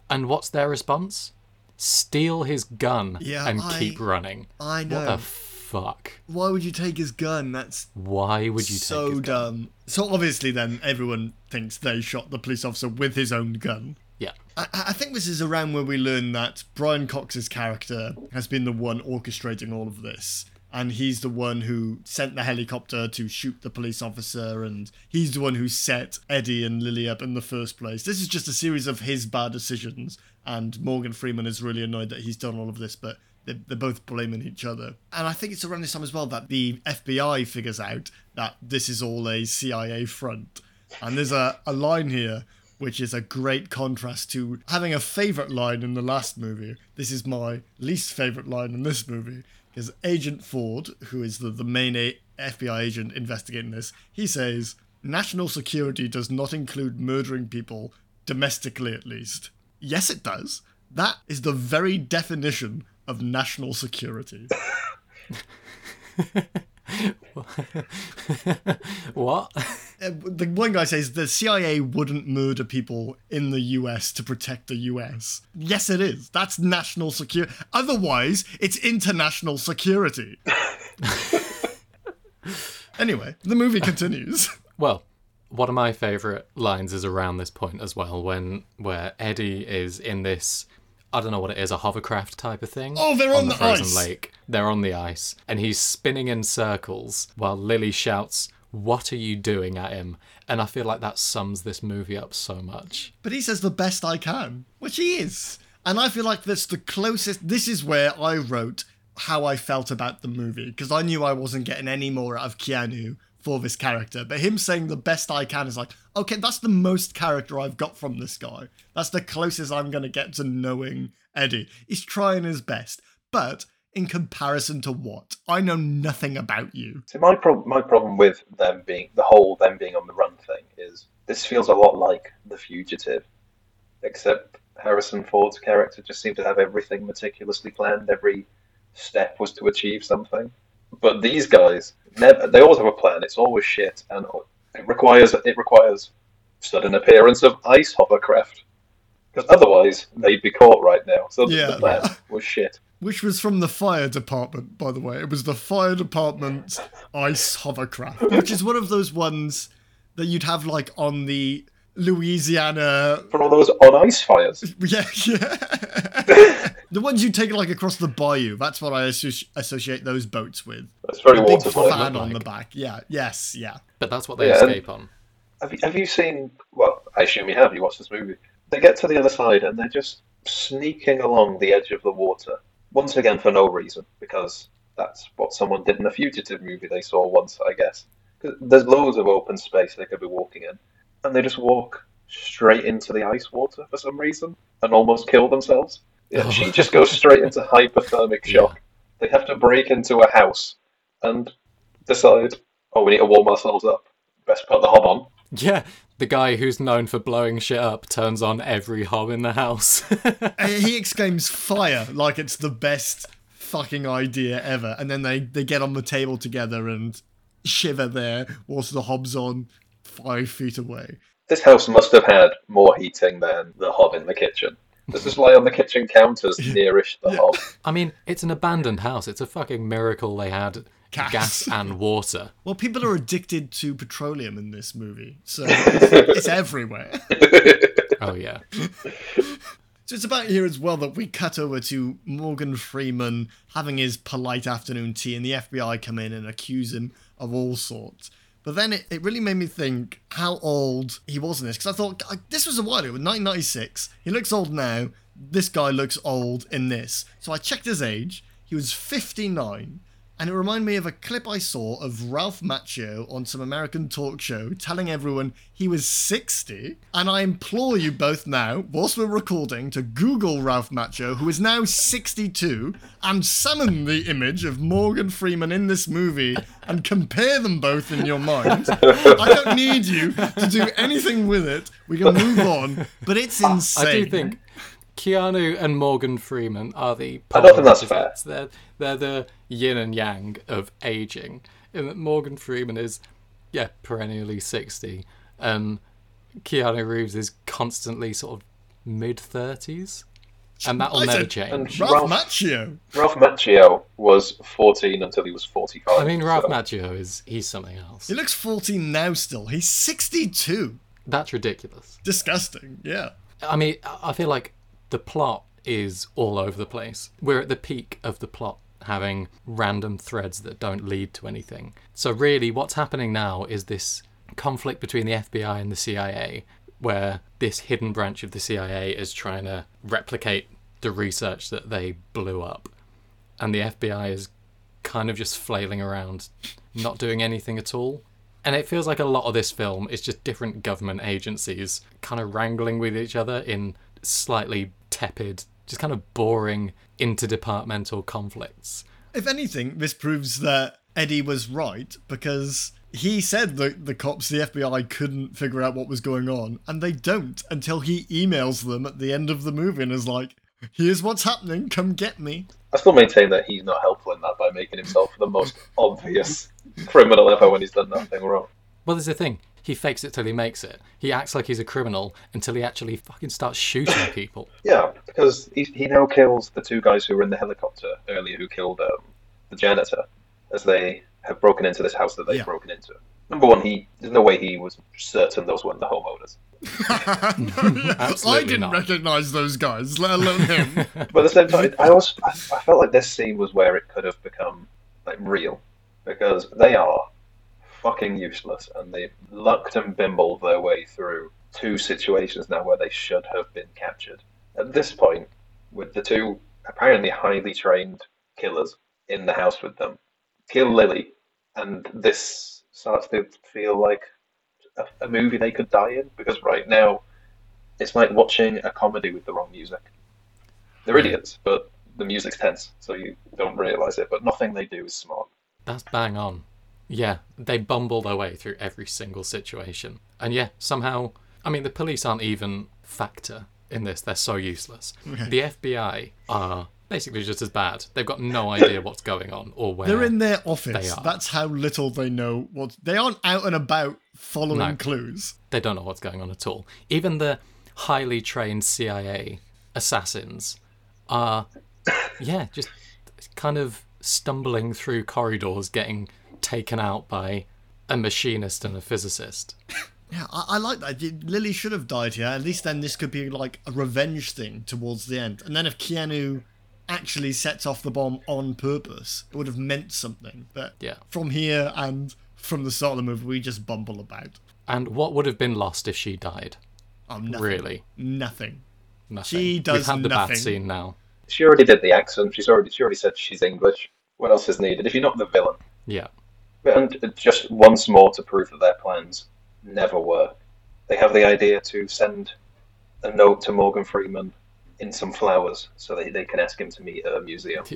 and what's their response? Steal his gun Yeah, and I- keep running. I know. What the fuck? Why would you take his gun? That's Why would you so take his gun? dumb. So obviously, then everyone thinks they shot the police officer with his own gun. Yeah. I, I think this is around where we learn that Brian Cox's character has been the one orchestrating all of this. And he's the one who sent the helicopter to shoot the police officer, and he's the one who set Eddie and Lily up in the first place. This is just a series of his bad decisions, and Morgan Freeman is really annoyed that he's done all of this, but they're, they're both blaming each other. And I think it's around this time as well that the FBI figures out that this is all a CIA front. And there's a, a line here which is a great contrast to having a favourite line in the last movie. This is my least favourite line in this movie. Because Agent Ford, who is the, the main a- FBI agent investigating this, he says, National security does not include murdering people, domestically at least. Yes, it does. That is the very definition of national security. [laughs] [laughs] What? Uh, the one guy says the CIA wouldn't murder people in the US to protect the US. Yes, it is. That's national security. Otherwise, it's international security. [laughs] anyway, the movie continues. [laughs] Well, one of my favourite lines is around this point as well, when where Eddie is in this I don't know what it is, a hovercraft type of thing. Oh, they're on the the frozen ice. lake. They're on the ice, and he's spinning in circles while Lily shouts, "What are you doing?" at him. And I feel like that sums this movie up so much. But he says the best I can, which he is. And I feel like that's the closest. This is where I wrote how I felt about the movie because I knew I wasn't getting any more out of Keanu for this character. But him saying the best I can is like, okay, that's the most character I've got from this guy. That's the closest I'm going to get to knowing Eddie. He's trying his best. But in comparison to what? I know nothing about you. See, my problem, my problem with them being the whole them being on the run thing is this feels a lot like The Fugitive, except Harrison Ford's character just seemed to have everything meticulously planned. Every step was to achieve something. But these guys never. They always have a plan. It's always shit, and it requires it requires sudden appearance of ice hovercraft. Because otherwise, they'd be caught right now. So Yeah. the plan was shit. Which was from the fire department, by the way. It was the fire department's ice hovercraft, which is one of those ones that you'd have like on the Louisiana. For all those on ice fires. [laughs] Yeah, yeah. [laughs] the ones you take like across the bayou. That's what I associ- associate those boats with. That's very Big fan on the back. Yeah. Yes. Yeah. But that's what they Yeah, escape on. Have you, have you seen? Well, I assume you have. You watched this movie. They get to the other side and they're just sneaking along the edge of the water once again for no reason because that's what someone did in a fugitive movie they saw once, I guess. 'Cause There's loads of open space they could be walking in, and they just walk straight into the ice water for some reason and almost kill themselves. Yeah, she just goes straight into hypothermic shock. They have to break into a house and decide, oh, we need to warm ourselves up. Best put the hob on. Yeah, the guy who's known for blowing shit up turns on every hob in the house. [laughs] He exclaims fire like it's the best fucking idea ever. And then they, they get on the table together and shiver there whilst the hob's on five feet away. This house must have had more heating than the hob in the kitchen. This is lie on the kitchen counters nearish the hob? I mean, it's an abandoned house. It's a fucking miracle they had Gas. gas, and water. Well, people are addicted to petroleum in this movie, so [laughs] it's, it's everywhere. Oh yeah. So it's about here as well that we cut over to Morgan Freeman having his polite afternoon tea, and the FBI come in and accuse him of all sorts. But then it, it really made me think how old he was in this. Because I thought, this was a while ago, 1996. He looks old now. This guy looks old in this. So I checked his age. He was 59. And it reminded me of a clip I saw of Ralph Macchio on some American talk show telling everyone he was 60. And I implore you both now, whilst we're recording, to Google Ralph Macchio, who is now 62, and summon the image of Morgan Freeman in this movie and compare them both in your mind. I don't need you to do anything with it. We can move on, but it's insane. I do think Keanu and Morgan Freeman are the. I don't think that's polar opposites. They're they're the yin and yang of aging. In that Morgan Freeman is, yeah, perennially sixty, and Keanu Reeves is constantly sort of mid thirties, and that'll I never change. And Ralph, Ralph- Macchio. Ralph Macchio was 14 until he was 45. I mean, Ralph so- Macchio is he's something else. He looks 14 now still. He's 62. That's ridiculous. Disgusting. Yeah. I mean, I feel like the plot is all over the place. We're at the peak of the plot, having random threads that don't lead to anything. So, really, what's happening now is this conflict between the FBI and the CIA, where this hidden branch of the CIA is trying to replicate the research that they blew up. And the FBI is kind of just flailing around, not doing anything at all. And it feels like a lot of this film is just different government agencies kind of wrangling with each other in slightly tepid, just kind of boring interdepartmental conflicts. If anything, this proves that Eddie was right because he said that the cops, the FBI, couldn't figure out what was going on, and they don't until he emails them at the end of the movie and is like, here's what's happening, come get me. I still maintain that he's not helpful in that by making himself the most [laughs] obvious criminal ever when he's done nothing wrong. Well, there's the thing. He fakes it till he makes it. He acts like he's a criminal until he actually fucking starts shooting [laughs] people. Yeah, because he, he now kills the two guys who were in the helicopter earlier who killed um, the janitor as they have broken into this house that they've Yeah. broken into. Number one, he there's no way he was certain those weren't the homeowners. [laughs] I Absolutely didn't not. recognize those guys, let alone him. [laughs] But at the same time, I also I, I felt like this scene was where it could have become like real because they are fucking useless and they lucked and bimbled their way through two situations now where they should have been captured. At this point, with the two apparently highly trained killers in the house with them, kill Lily, and this starts to feel like a, a movie they could die in because right now it's like watching a comedy with the wrong music. They're idiots, but the music's tense, so you don't realize it. But nothing they do is smart. That's bang on. Yeah, they bumble their way through every single situation. And yeah, somehow, I mean, the police aren't even factor in this. They're so useless. The FBI are basically just as bad. They've got no idea what's going on or where. They're in their They office. are. That's how little they know what. They aren't out and about following No. clues. They don't know what's going on at all. Even the highly trained CIA assassins are, yeah, just kind of stumbling through corridors, getting taken out by a machinist and a physicist. Yeah, I, I like that. Lily should have died here. At least then this could be like a revenge thing towards the end. And then if Keanu actually sets off the bomb on purpose, it would have meant something. But Yeah. from here and from the start of the movie, we just bumble about. And what would have been lost if she died? Oh, nothing. Really? Nothing. Nothing. She does We've had the nothing. bath scene now. She already did the accent. She's already she already said she's English. What else is needed? If you're not the villain, Yeah. And just once more to prove that their plans never work, they have the idea to send a note to Morgan Freeman in some flowers so that they can ask him to meet at a museum. [laughs]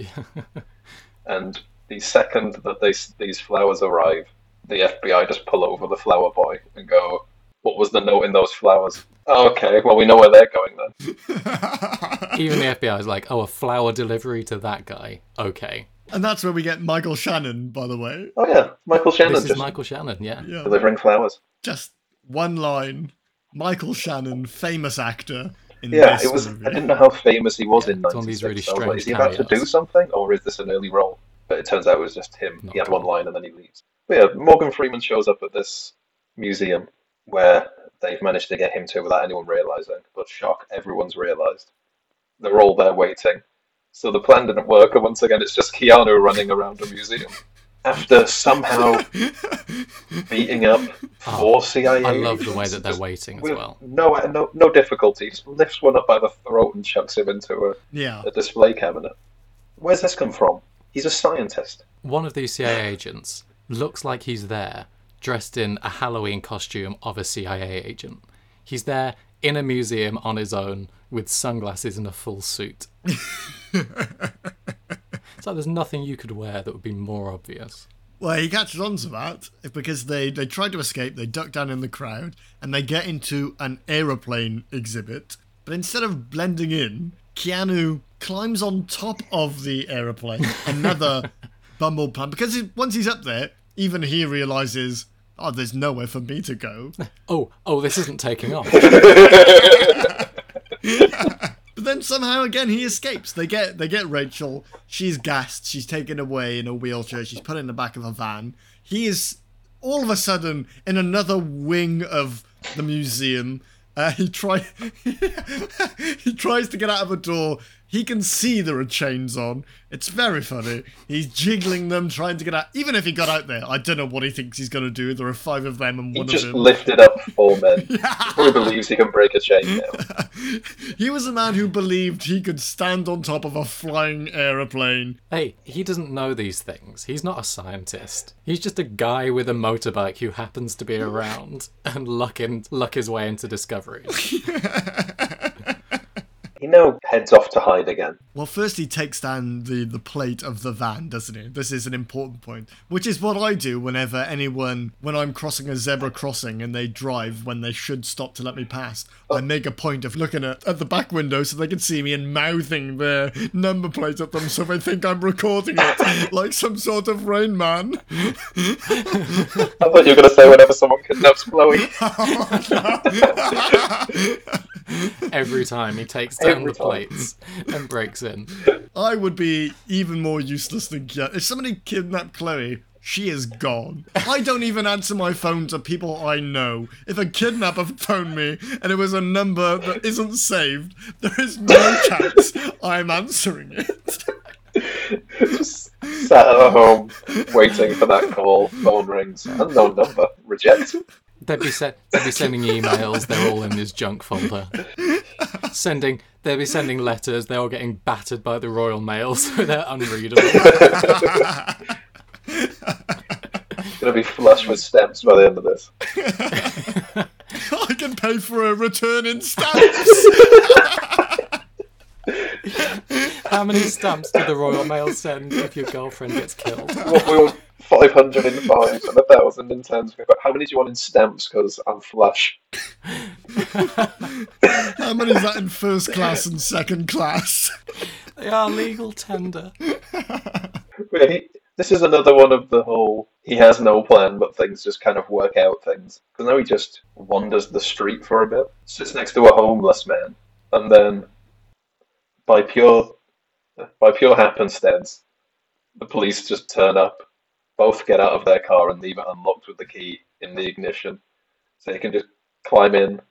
And the second that they, these flowers arrive, the FBI just pull over the flower boy and go, "What was the note in those flowers?" Oh, okay, well we know where they're going then. [laughs] Even the FBI is like, oh, a flower delivery to that guy. Okay. And that's where we get Michael Shannon, by the way. Oh yeah, Michael Shannon This is just Michael Shannon, yeah. Yeah. delivering flowers. Just one line. Michael Shannon, famous actor. In Yeah, this it was. movie. I didn't know how famous he was Yeah, in it's one of these '96. really I like, is he about to do something, or is this an early role? But it turns out it was just him. Not he had one line and then he leaves. But yeah, Morgan Freeman shows up at this museum where they've managed to get him to without anyone realizing. But shock, everyone's realized. They're all there waiting. So the plan didn't work, and once again, it's just Keanu running around a museum. after somehow [laughs] beating up oh, four CIA. Oh, I love the way that they're waiting as well. No, no, no difficulties. Lifts one up by the throat and chucks him into a, Yeah. a display cabinet. Where's this come from? He's a scientist. One of these CIA agents looks like he's there, dressed in a Halloween costume of a CIA agent. He's there in a museum on his own with sunglasses and a full suit. [laughs] so there's nothing you could wear that would be more obvious. Well, he catches on to that because they, they try to escape, they duck down in the crowd, and they get into an aeroplane exhibit. But instead of blending in, Keanu climbs on top of the aeroplane, another [laughs] Bumble plan. Because he, once he's up there, even he realizes, oh, there's nowhere for me to go. [laughs] Oh, oh, this isn't taking off. [laughs] But then somehow again he escapes. They get they get Rachel. She's gassed. She's taken away in a wheelchair. She's put in the back of a van. He is all of a sudden in another wing of the museum. Uh, he try [laughs] he tries to get out of a door. He can see there are chains on. It's very funny. He's jiggling them, trying to get out. Even if he got out there, I don't know what he thinks he's going to do. There are five of them and He one just of them. He just lifted up four men. [laughs] He probably believes he can break a chain now. [laughs] He was a man who believed he could stand on top of a flying aeroplane Hey, he doesn't know these things. He's not a scientist. He's just a guy with a motorbike who happens to be around and luck, in, luck his way into discoveries. [laughs] He now heads off to hide again. Well, first he takes down the, the plate of the van, doesn't he? This is an important point, which is what I do whenever anyone, when I'm crossing a zebra crossing and they drive when they should stop to let me pass. I oh. make a point of looking at, at the back window so they can see me and mouthing their number plate at them so they think I'm recording it [laughs] like some sort of rain man. I thought you were going to say whenever someone kidnaps Chloe. [laughs] Oh, Every time he takes down [laughs] Every the time. plates [laughs] and breaks in. I would be even more useless than Keanu. If somebody kidnapped Chloe, she is gone. I don't even answer my phone to people I know. If a kidnapper phoned me and it was a number that isn't saved, there is no chance I'm answering it. [laughs] Just sat at home waiting for that call. Phone rings. Unknown number. Reject. They'd be, se- they'd be sending emails, they're all in this junk folder. Sending, they'd be sending letters, they're all getting battered by the Royal Mail, [laughs] so they're unreadable. Going to be flush with stamps by the end of this. I can pay for a return in stamps. How many stamps did the Royal Mail send if your girlfriend gets killed? What we want 500 in fives and a 1,000 in tens. But how many do you want in stamps? Because I'm flush. [laughs] How many is that in first class and second class? They are legal tender. [laughs] Wait, this is another one of the whole he has no plan, but things just kind of work out things. Because now he just wanders the street for a bit, sits next to a homeless man, and then by pure by pure happenstance, the police just turn up. Both get out of their car and leave it unlocked with the key in the ignition, so you can just climb in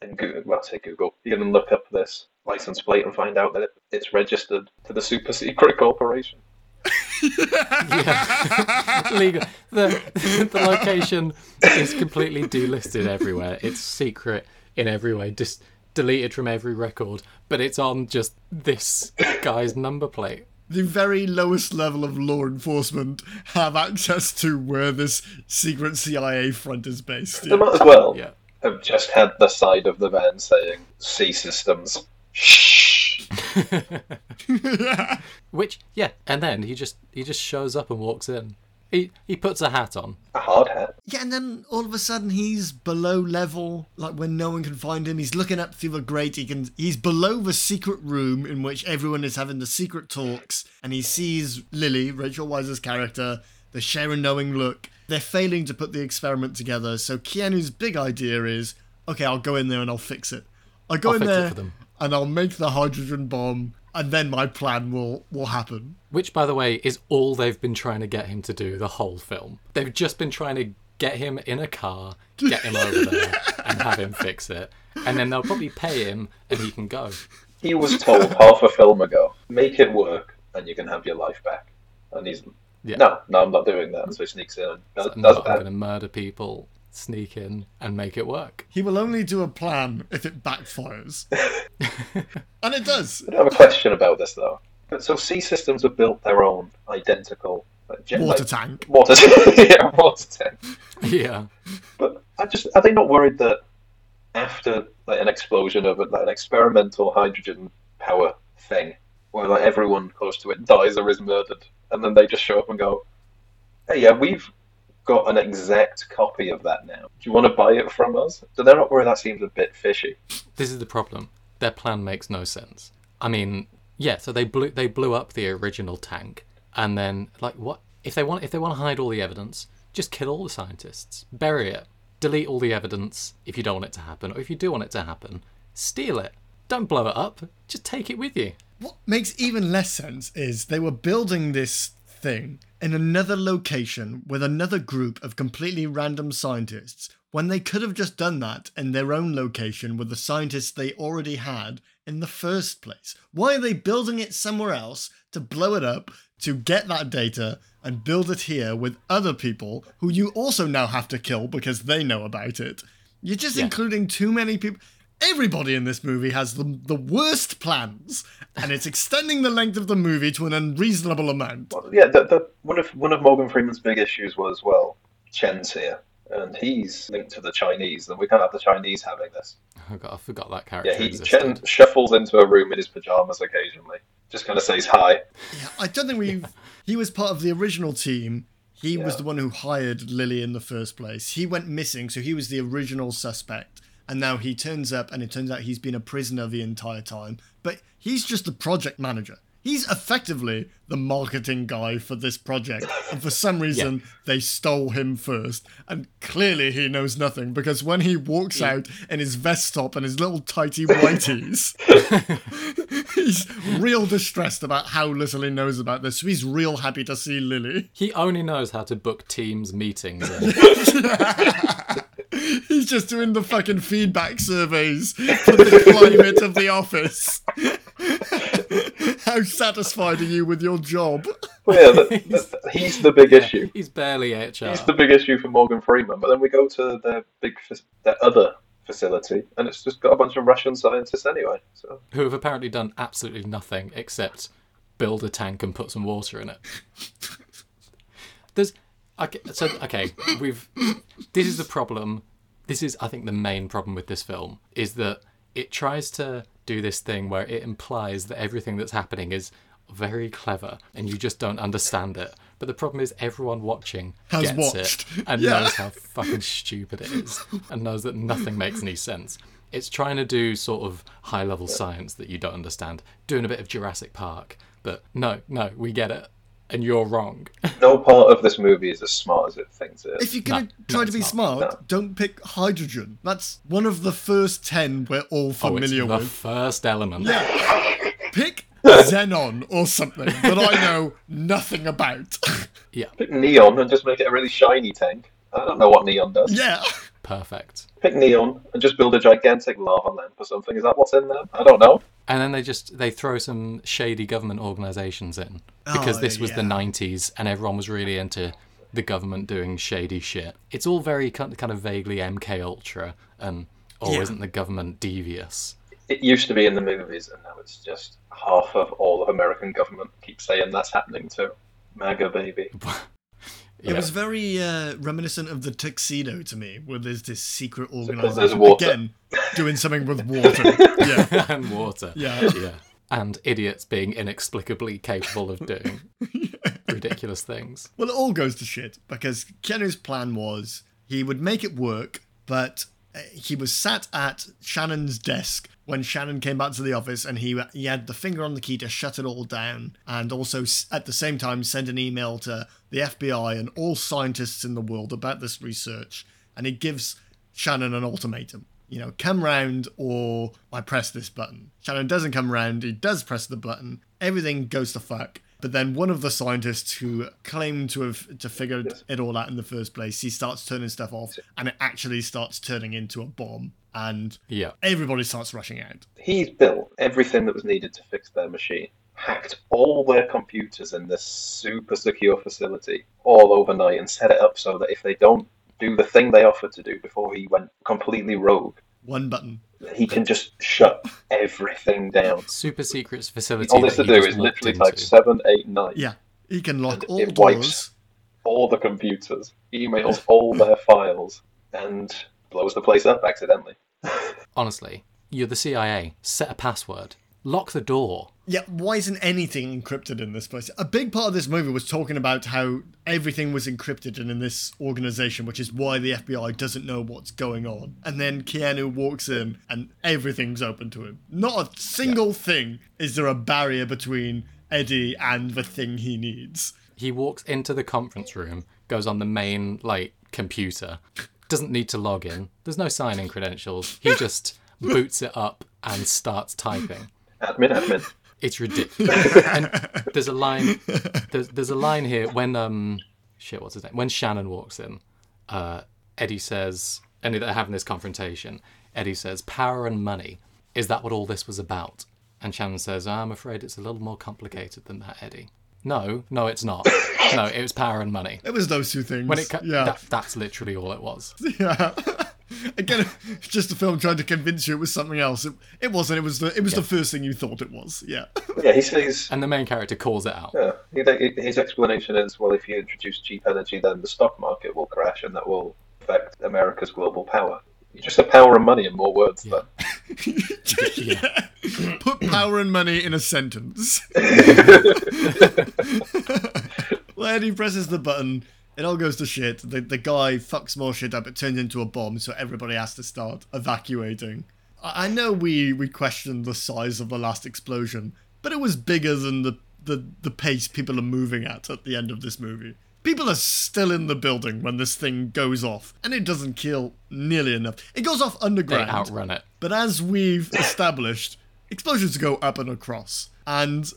and Google, well, say Google. You can look up this license plate and find out that it, it's registered to the super secret corporation. Yeah. [laughs] legal. The, [laughs] the location is completely delisted everywhere. It's secret in every way, just deleted from every record, but it's on just this guy's number plate. The very lowest level of law enforcement have access to where this secret CIA front is based. They might as well Yeah. have just had the side of the van saying C systems. Shh. [laughs] [laughs] Which, yeah, and then he just he just shows up and walks in. He he puts a hat on. A hard hat. Yeah, and then all of a sudden he's below level, like when no one can find him. He's looking up through the grate. He can. He's below the secret room in which everyone is having the secret talks, and he sees Lily, Rachel Weisz's character. the share a knowing look. They're failing to put the experiment together. So Keanu's big idea is, okay, I'll go in there and I'll fix it. I'll go I'll in there and I'll make the hydrogen bomb, and then my plan will will happen. Which, by the way, is all they've been trying to get him to do the whole film. They've just been trying to get him in a car, get him over there, and have him fix it. And then they'll probably pay him and he can go. He was told half a film ago, make it work and you can have your life back. And he's Yeah. No, no, I'm not doing that. So he sneaks in and does, No, does I'm that. going to murder people, sneak in, and make it work. He will only do a plan if it backfires. [laughs] [laughs] and it does. I have a question about this though. So C systems have built their own identical uh, like, gen- Water like, tank. water, [laughs] yeah, water tank. yeah. But I just are they not worried that after like an explosion of like an experimental hydrogen power thing, where like everyone close to it dies or is murdered, and then they just show up and go, "Hey, yeah, we've got an exact copy of that now. Do you want to buy it from us?" Do they not worry that seems a bit fishy? This is the problem. Their plan makes no sense. I mean, yeah, so they blew they blew up the original tank, and then like what if they want if they want to hide all the evidence, just kill all the scientists, bury it, delete all the evidence if you don't want it to happen, or if you do want it to happen, steal it. Don't blow it up. Just take it with you. What makes even less sense is they were building this thing in another location with another group of completely random scientists when they could have just done that in their own location with the scientists they already had in the first place. Why are they building it somewhere else to blow it up, to get that data and build it here with other people who you also now have to kill because they know about it? You're just Yeah. including too many people. Everybody in this movie has the, the worst plans, and it's extending the length of the movie to an unreasonable amount. Well, yeah, the, the, one of one of Morgan Freeman's big issues was well, Chen's here, and he's linked to the Chinese, and we can't have the Chinese having this. Oh god, I forgot that character Yeah, he existed. Chen shuffles into a room in his pajamas occasionally, just kind of says hi. Yeah, I don't think we. He was part of the original team. He was the one who hired Lily in the first place. He went missing, so he was the original suspect. And now he turns up, and it turns out he's been a prisoner the entire time. But he's just the project manager. He's effectively the marketing guy for this project. And for some reason, they stole him first. And clearly, he knows nothing because when he walks out in his vest top and his little tighty whities, [laughs] he's real distressed about how little he knows about this. So he's real happy to see Lily. He only knows how to book teams meetings. [laughs] He's just doing the fucking feedback surveys for the climate of the office. [laughs] How satisfied are you with your job? Well, yeah, the, [laughs] the, he's the big issue. He's barely HR. He's the big issue for Morgan Freeman. But then we go to their big, their other facility, and it's just got a bunch of Russian scientists anyway. So who have apparently done absolutely nothing except build a tank and put some water in it. There's okay, so okay, we've this is the problem. This is I think the main problem with this film is that it tries to do this thing where it implies that everything that's happening is very clever and you just don't understand it. But the problem is everyone watching Has gets watched. it and Yeah. knows how fucking stupid it is and knows that nothing makes any sense. It's trying to do sort of high level science that you don't understand, doing a bit of Jurassic Park. But no, no, we get it. And you're wrong. no part of this movie is as smart as it thinks it is. If you're going to No, try no, to be not. smart, No. don't pick hydrogen. That's one of the first 10 we're all familiar Oh, it's familiar the with. first element. Yeah. Pick xenon or something that I know nothing about. [laughs] Yeah, Pick neon and just make it a really shiny tank. I don't know what neon does. yeah. perfect. Pick neon and just build a gigantic lava lamp or something. Is that what's in there? I don't know. And then they just they throw some shady government organisations in oh, because Oh, this was the '90s and everyone was really into the government doing shady shit. It's all very kind kind of vaguely MK Ultra and oh, Yeah. isn't the government devious? It used to be in the movies, and now it's just half of all of American government keep saying that's happening to MAGA baby. [laughs] It was very uh, reminiscent of the tuxedo to me, where there's this secret organization again [laughs] doing something with water. Yeah, [laughs] and water. Yeah. yeah. And idiots being inexplicably capable of doing ridiculous things. well, it all goes to shit because Keanu's plan was he would make it work, but he was sat at Shannon's desk when Shannon came back to the office, and he he had the finger on the key to shut it all down, and also at the same time send an email to the FBI and all scientists in the world about this research, and he gives Shannon an ultimatum. You know, come round or I press this button. Shannon doesn't come round, he does press the button, everything goes to fuck. But then one of the scientists who claimed to have to figured Yes. it all out in the first place, he starts turning stuff off and it actually starts turning into a bomb and Yeah. everybody starts rushing out. He's built everything that was needed to fix their machine. hacked all their computers in this super secure facility all overnight and set it up so that if they don't do the thing they offered to do before he went completely rogue, One button. He can just shut everything down. Super secret facility. All this that to do is walked literally type into. seven, eight, nine. Yeah. He can lock all it doors. wipes. all the computers, emails all their [laughs] files, and blows the place up accidentally. [laughs] Honestly, you're the CIA. Set a password. Lock the door. Yeah, why isn't anything encrypted in this place? A big part of this movie was talking about how everything was encrypted and in this organization, which is why the FBI doesn't know what's going on. And then Keanu walks in and everything's open to him. Not a single thing is there a barrier between Eddie and the thing he needs. He walks into the conference room, goes on the main like computer, doesn't need to log in. There's no sign-in credentials. He [laughs] just boots it up and starts typing. Admin, admin. It's ridiculous. [laughs] and there's a line. There's, there's a line here when um shit what's his name when Shannon walks in. Uh, Eddie says, and they're having this confrontation. Eddie says, "Power and money. Is that what all this was about?" And Shannon says, "I'm afraid it's a little more complicated than that, Eddie." No, no, it's not. No, it was power and money. It was those two things. When it co- yeah. that, that's literally all it was. [laughs] Yeah. [laughs] Again, [laughs] just a film trying to convince you it was something else. It, it wasn't. It was the it was the first thing you thought it was. Yeah. [laughs] Yeah, he says. And the main character calls it out. Yeah, his explanation is well, if you introduce cheap energy, then the stock market will crash, and that will affect America's global power. You just have power and money in more words. Then. yeah. Put power and money in a sentence. well, Eddie presses the button. It all goes to shit. The, the guy fucks more shit up. It turns into a bomb, so everybody has to start evacuating. I, I know we, we questioned the size of the last explosion, but it was bigger than the, the, the pace people are moving at at the end of this movie. People are still in the building when this thing goes off, and it doesn't kill nearly enough. It goes off underground. They outrun it. But as we've established, explosions go up and across. And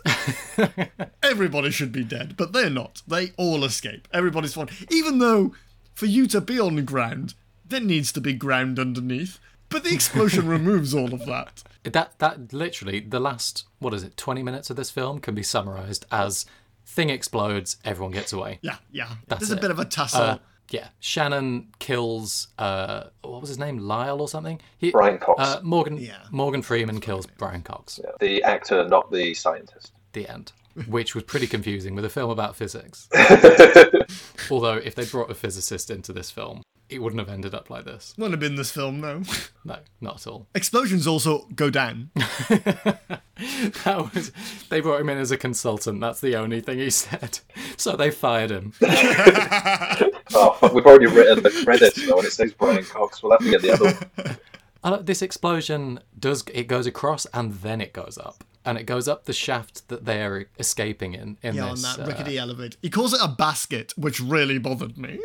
[laughs] everybody should be dead, but they're not. They all escape. Everybody's fine. Even though, for you to be on ground, there needs to be ground underneath. But the explosion [laughs] removes all of that. That that literally the last what is it twenty minutes of this film can be summarized as thing explodes, everyone gets away. Yeah, yeah. That's There's a bit of a tussle. Uh, yeah, Shannon kills uh what was his name Lyle or something. He, Brian Cox. Uh, Morgan Yeah. Morgan Freeman kills Brian Cox. Yeah, the actor, not the scientist. The end, which was pretty confusing with a film about physics. [laughs] Although if they brought a physicist into this film, it wouldn't have ended up like this. Wouldn't have been this film, no. [laughs] No, not at all. Explosions also go down. [laughs] That was they brought him in as a consultant. That's the only thing he said. So they fired him. [laughs] Oh, fuck, we've already written the credits though, and it says Brian Cox. We'll have to get the other one. Uh, this explosion does it goes across and then it goes up and it goes up the shaft that they are escaping in in Yeah, on this that uh, rickety elevator. He calls it a basket, which really bothered me.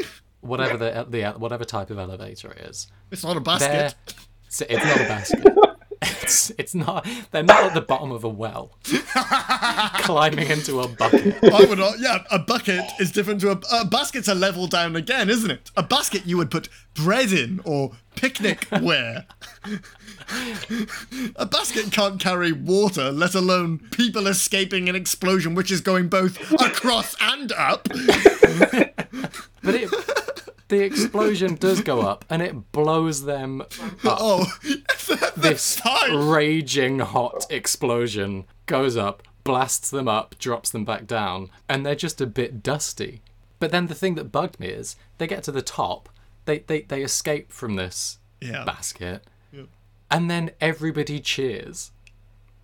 Whatever the, the whatever type of elevator it is. It's not a basket. it's not a basket. [laughs] It's, it's not. They're not at the bottom of a well, [laughs] climbing into a bucket. I would not. Yeah, a bucket is different to a, a basket's a level down again, isn't it? A basket you would put bread in or picnic [laughs] wear. a basket can't carry water, let alone people escaping an explosion which is going both across and up. But it, the explosion does go up and it blows them oh, up. Oh, [laughs] that's this fine. raging hot explosion goes up, blasts them up, drops them back down, and they're just a bit dusty. But then the thing that bugged me is they get to the top, they they, they escape from this Yeah. basket, and then everybody cheers.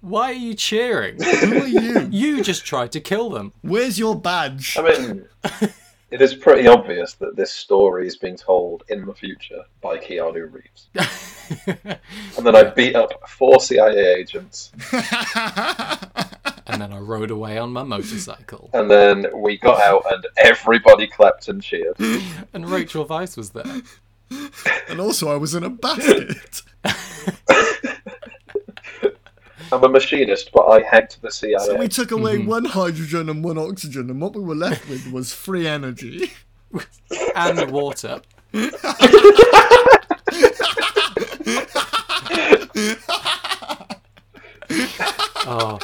Why are you cheering? Who are you? you just tried to kill them. Where's your badge? I mean, [laughs] it is pretty obvious that this story is being told in the future by Keanu Reeves. [laughs] and then I beat up four CIA agents, And then I rode away on my motorcycle. and then we got out, and everybody clapped and cheered. [gasps] And Rachel Weisz was there. [laughs] And also, I was in a basket. I'm a machinist, but I hacked the CIA. So we took away mm-hmm. one hydrogen and one oxygen, and what we were left with was free energy. [laughs] And water. [laughs] oh,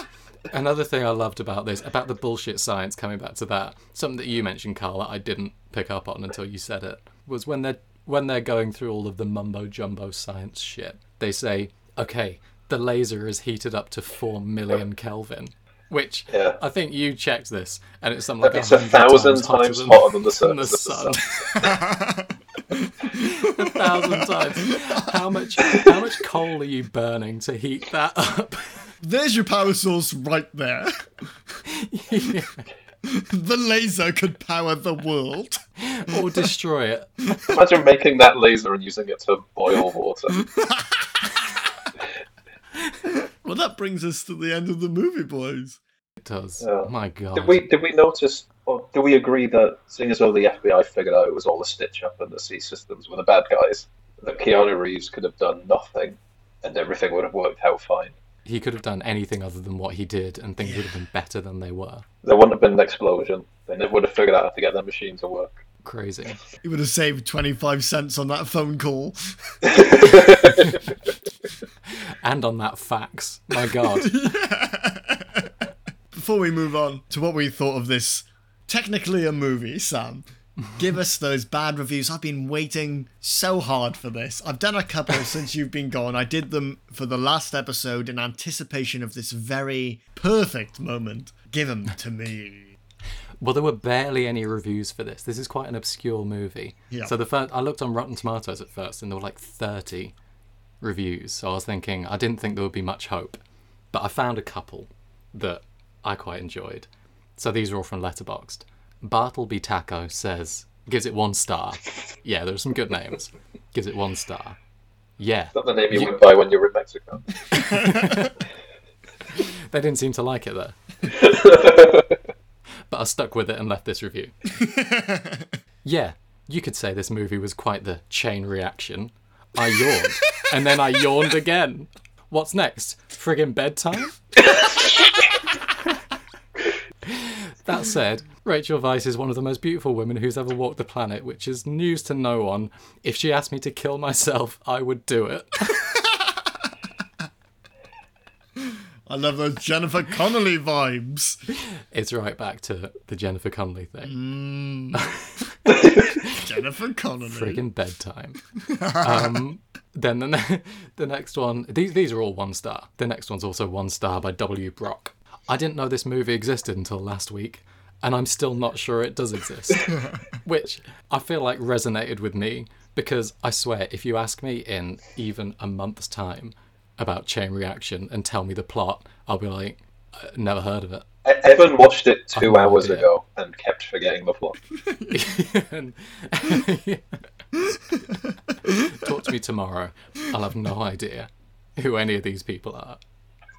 Another thing I loved about this, about the bullshit science, coming back to that, something that you mentioned, Carl, that I didn't pick up on until you said it, was when they're when they're going through all of the mumbo jumbo science shit. They say, okay, the laser is heated up to four million Kelvin. Which Yeah. I think you checked this, and it's something like It's a 100 thousand hotter times hotter than the [laughs] than the surface of the sun. [laughs] a thousand times. How much? How much coal are you burning to heat that up? [laughs] There's your power source right there. the laser could power the world. or destroy it? Imagine making that laser and using it to boil water. Well, that brings us to the end of the movie, boys. It does. Yeah. My God. Did we did we notice or do we agree that seeing as though the FBI figured out it was all a stitch up and the C systems were the bad guys, that Keanu Reeves could have done nothing and everything would have worked out fine. He could have done anything other than what he did, and things would have been better than they were. There wouldn't have been an explosion. They never would have figured out how to get their machine to work. Crazy. [laughs] He would have saved 25 cents on that phone call. [laughs] And on that fax. My God. [laughs] Before we move on to what we thought of this, technically a movie, Sam, give us those bad reviews. I've been waiting so hard for this. I've done a couple since you've been gone. I did them for the last episode in anticipation of this very perfect moment. Give them to me. Well, there were barely any reviews for this. This is quite an obscure movie. Yeah. So the first, I looked on Rotten Tomatoes at first, and there were like 30 reviews. So I was thinking, I didn't think there would be much hope, but I found a couple that I quite enjoyed. So these are all from Letterboxd. Bartleby Taco says gives it one star. Yeah, there's some good names. Gives it one star. Yeah, Is that the name you You- went by when you were in Mexico? [laughs] they didn't seem to like it there. [laughs] but I stuck with it and left this review. [laughs] yeah, you could say this movie was quite the chain reaction. I yawned, and then I yawned again. What's next? Friggin' bedtime? that said, Rachel Weisz is one of the most beautiful women who's ever walked the planet, which is news to no one. If she asked me to kill myself, I would do it. [laughs] I love those Jennifer Connelly vibes. it's right back to the Jennifer Connelly thing. [laughs] Jennifer Connelly. friggin' bedtime. [laughs] um, then the, ne- the next one, these these are all one star. The next one's also one star by W. Brock. I didn't know this movie existed until last week, and I'm still not sure it does exist. [laughs] Which I feel like resonated with me because I swear, if you ask me in even a month's time about Chain Reaction and tell me the plot, I'll be like, "Uh, never heard of it. Evan watched it two no hours idea. ago and kept forgetting the plot. [laughs] Talk to me tomorrow. I'll have no idea who any of these people are.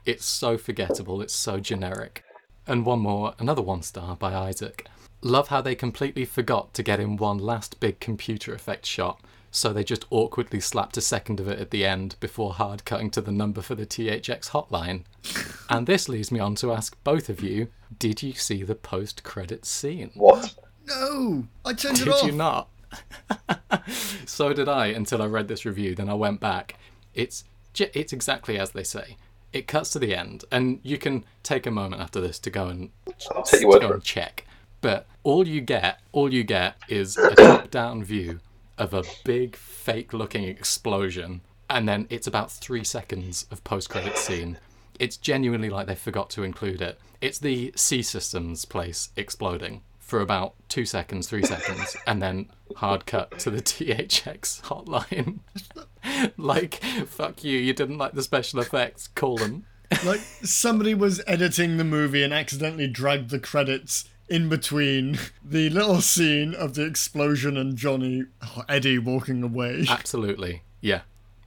It's so forgettable, it's so generic. And one more, another one star by Isaac. Love how they completely forgot to get in one last big computer effect shot, so they just awkwardly slapped a second of it at the end before hard cutting to the number for the THX hotline. [laughs] And this leads me on to ask both of you did you see the post credits scene? What? No, I turned it off! Did you not? [laughs] so did I until I read this review. Then I went back. It's it's exactly as they say. It cuts to the end, and you can take a moment after this to go and I'll take to go and check. But all you get, all you get, is a top-down view of a big fake-looking explosion, and then it's about three seconds of post-credit scene. It's genuinely like they forgot to include it. It's the C Systems place exploding for about two seconds, three seconds, [laughs] and then hard cut to the [laughs] THX hotline. [laughs] like, fuck you, you didn't like the special effects, call them. Like somebody was editing the movie and accidentally dragged the credits in between the little scene of the explosion and Johnny oh, Eddie walking away. Absolutely, yeah.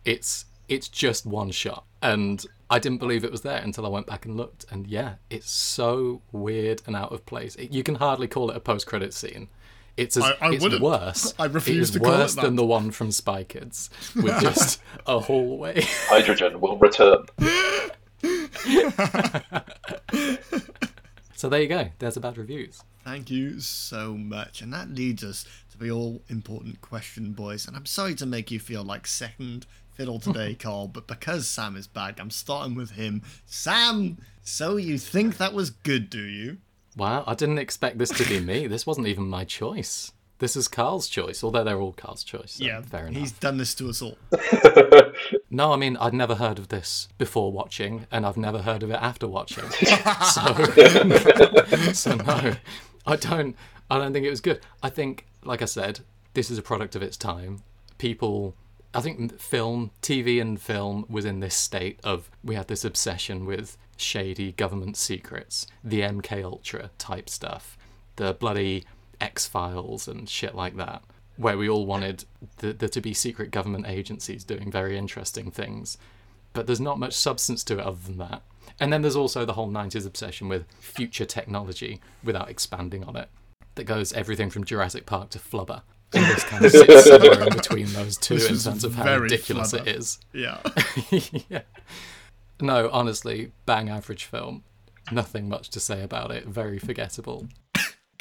It's it's just one shot, and I didn't believe it was there until I went back and looked. And yeah, it's so weird and out of place. It, you can hardly call it a post-credit scene. It's as, I- I it's wouldn't. worse. I refuse it is to call it worse than the one from Spy Kids with [laughs] just a hallway. Hydrogen will return. [laughs] so there you go. There's about reviews. Thank you so much. And that leads us to the all important question, boys. And I'm sorry to make you feel like second, fiddle [laughs] today, Carl, but because Sam is back, I'm starting with him. Sam, so you think that was good, do you? Wow, I didn't expect this to be me. This wasn't even my choice. This is Carl's choice, although they're all Carl's choice. So yeah, fair enough. He's done this to us all. [laughs] [laughs] No, I mean I'd never heard of this before watching, and I've never heard of it after watching. [laughs] so, so no, I don't. I don't think it was good. I think, like I said, this is a product of its time. People, I think, film, TV, and film was in this state of we had this obsession with shady government secrets, the MK Ultra type stuff, the bloody X Files and shit like that where we all wanted the, there to be secret government agencies doing very interesting things. But there's not much substance to it other than that. And then there's also the whole 90s obsession with future technology without expanding on it. That goes everything from Jurassic Park to Flubber. And this kind of [laughs] sits somewhere in between those two This in terms of how ridiculous Flubber. it is. Yeah. [laughs] yeah. No, honestly, bang average film. Nothing much to say about it. Very forgettable.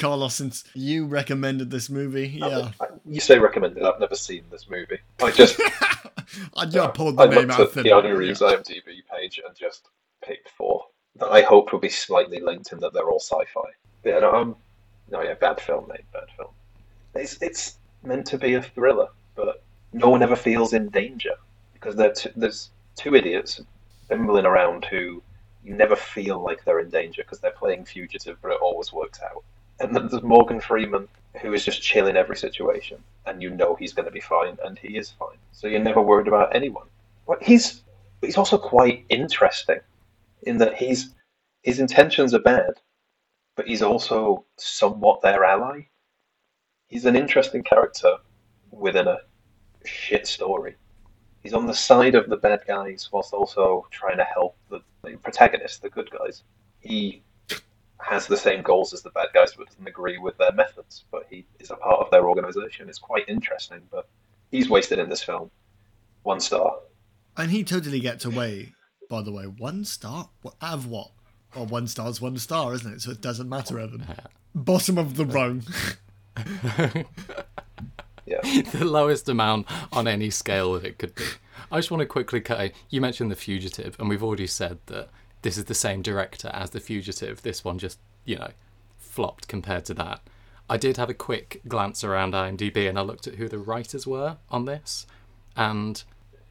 Carlos, since you recommended this movie, yeah. You say recommended. I've never seen this movie. I just [laughs] I just pulled the I name out at thin. Keanu Reeves' IMDb page and just picked four that I hope will be slightly linked in that they're all sci-fi. Yeah, no, um, no, yeah, bad film, mate, bad film. It's it's meant to be a thriller, but no one ever feels in danger because t- there's two idiots bimbling around who you never feel like they're in danger because they're playing fugitive, but it always works out. And then there's Morgan Freeman who is just chill in every situation, and you know he's going to be fine, and he is fine. So you're never worried about anyone. But he's he's also quite interesting in that he's his intentions are bad, but he's also somewhat their ally. He's an interesting character within a shit story. He's on the side of the bad guys whilst also trying to help the, the protagonists, the good guys. He has the same goals as the bad guys, but doesn't agree with their methods. But he is a part of their organization. It's quite interesting, but he's wasted in this film. One star. And he totally gets away, by the way. One star? What, out of what? Well, one star's one star, isn't it? So it doesn't matter, Evan. [laughs] Bottom of the rung. [laughs] Yeah. the lowest amount on any scale that it could be. I just want to quickly cut. You mentioned The Fugitive, and we've already said that this is the same director as The Fugitive. This one just, you know, flopped compared to that. I did have a quick glance around IMDb and I looked at who the writers were on this. And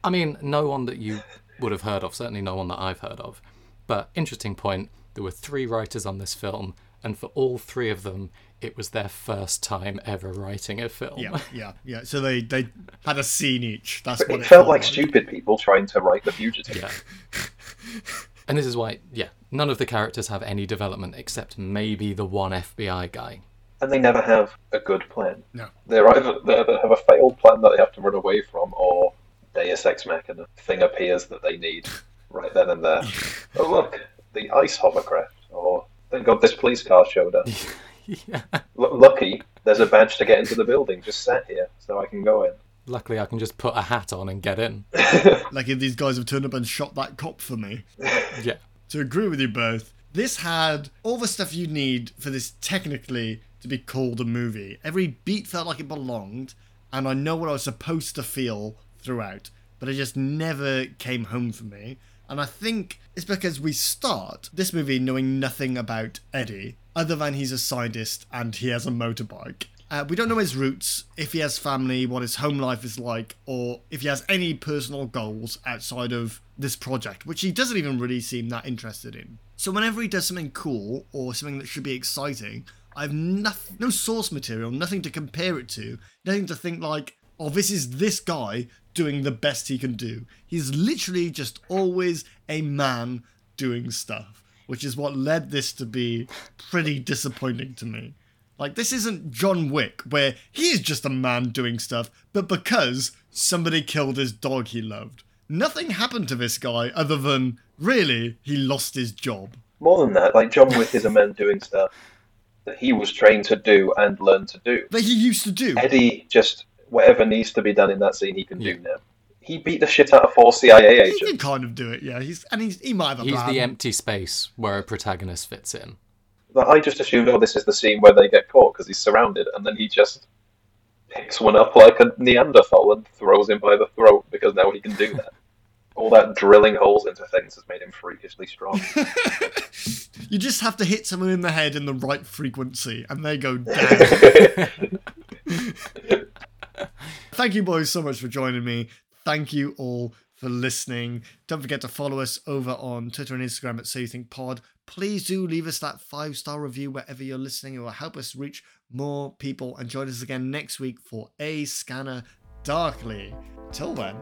I mean, no one that you would have heard of, certainly no one that I've heard of. But interesting point there were three writers on this film, and for all three of them, it was their first time ever writing a film. Yeah, yeah, yeah. So they, they had a scene each. That's what It it felt like stupid people trying to write The Fugitive. Yeah. [laughs] and this is why, yeah, none of the characters have any development except maybe the one FBI guy. And they never have a good plan. No. They're either they either have a failed plan that they have to run away from, or Deus Ex Machina thing appears that they need right then and there. [laughs] oh look, the ice hovercraft. Or thank God this police car showed up. [laughs] yeah. L- lucky, there's a badge to get into the building. Just sat here, so I can go in. Luckily, I can just put a hat on and get in. [laughs] Like if these guys have turned up and shot that cop for me. [laughs] Yeah. To agree with you both, this had all the stuff you need for this technically to be called a movie. Every beat felt like it belonged, and I know what I was supposed to feel throughout, but it just never came home for me. And I think it's because we start this movie knowing nothing about Eddie, other than he's a scientist and he has a motorbike. Uh, we don't know his roots, if he has family, what his home life is like, or if he has any personal goals outside of this project, which he doesn't even really seem that interested in. So whenever he does something cool or something that should be exciting, I have no source material, nothing to compare it to, nothing to think like, oh, this is this guy doing the best he can do. He's literally just always a man doing stuff, which is what led this to be pretty disappointing to me. Like, this isn't John Wick, where he is just a man doing stuff, but because somebody killed his dog he loved. Nothing happened to this guy other than, really, he lost his job. More than that, like John Wick is a man doing stuff that he was trained to do and learned to do. That he used to do. Eddie just whatever needs to be done in that scene, he can Yeah. do now. He beat the shit out of four CIA agents. He can kind of do it, yeah. He's and he's, he might have a He's plan. the empty space where a protagonist fits in. But I just assumed, oh, this is the scene where they get caught because he's surrounded, and then he just picks one up like a Neanderthal and throws him by the throat because now he can do that. [laughs] All that drilling holes into things has made him freakishly strong. [laughs] you just have to hit someone in the head in the right frequency and they go [laughs] down. Thank you, boys, so much for joining me. Thank you all for listening. Don't forget to follow us over on Twitter and Instagram at So You Think Pod please do leave us that five star review wherever you're listening. It will help us reach more people and join us again next week for A Scanner Darkly. Till then,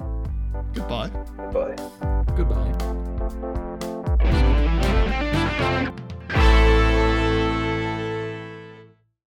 goodbye. Goodbye. Goodbye.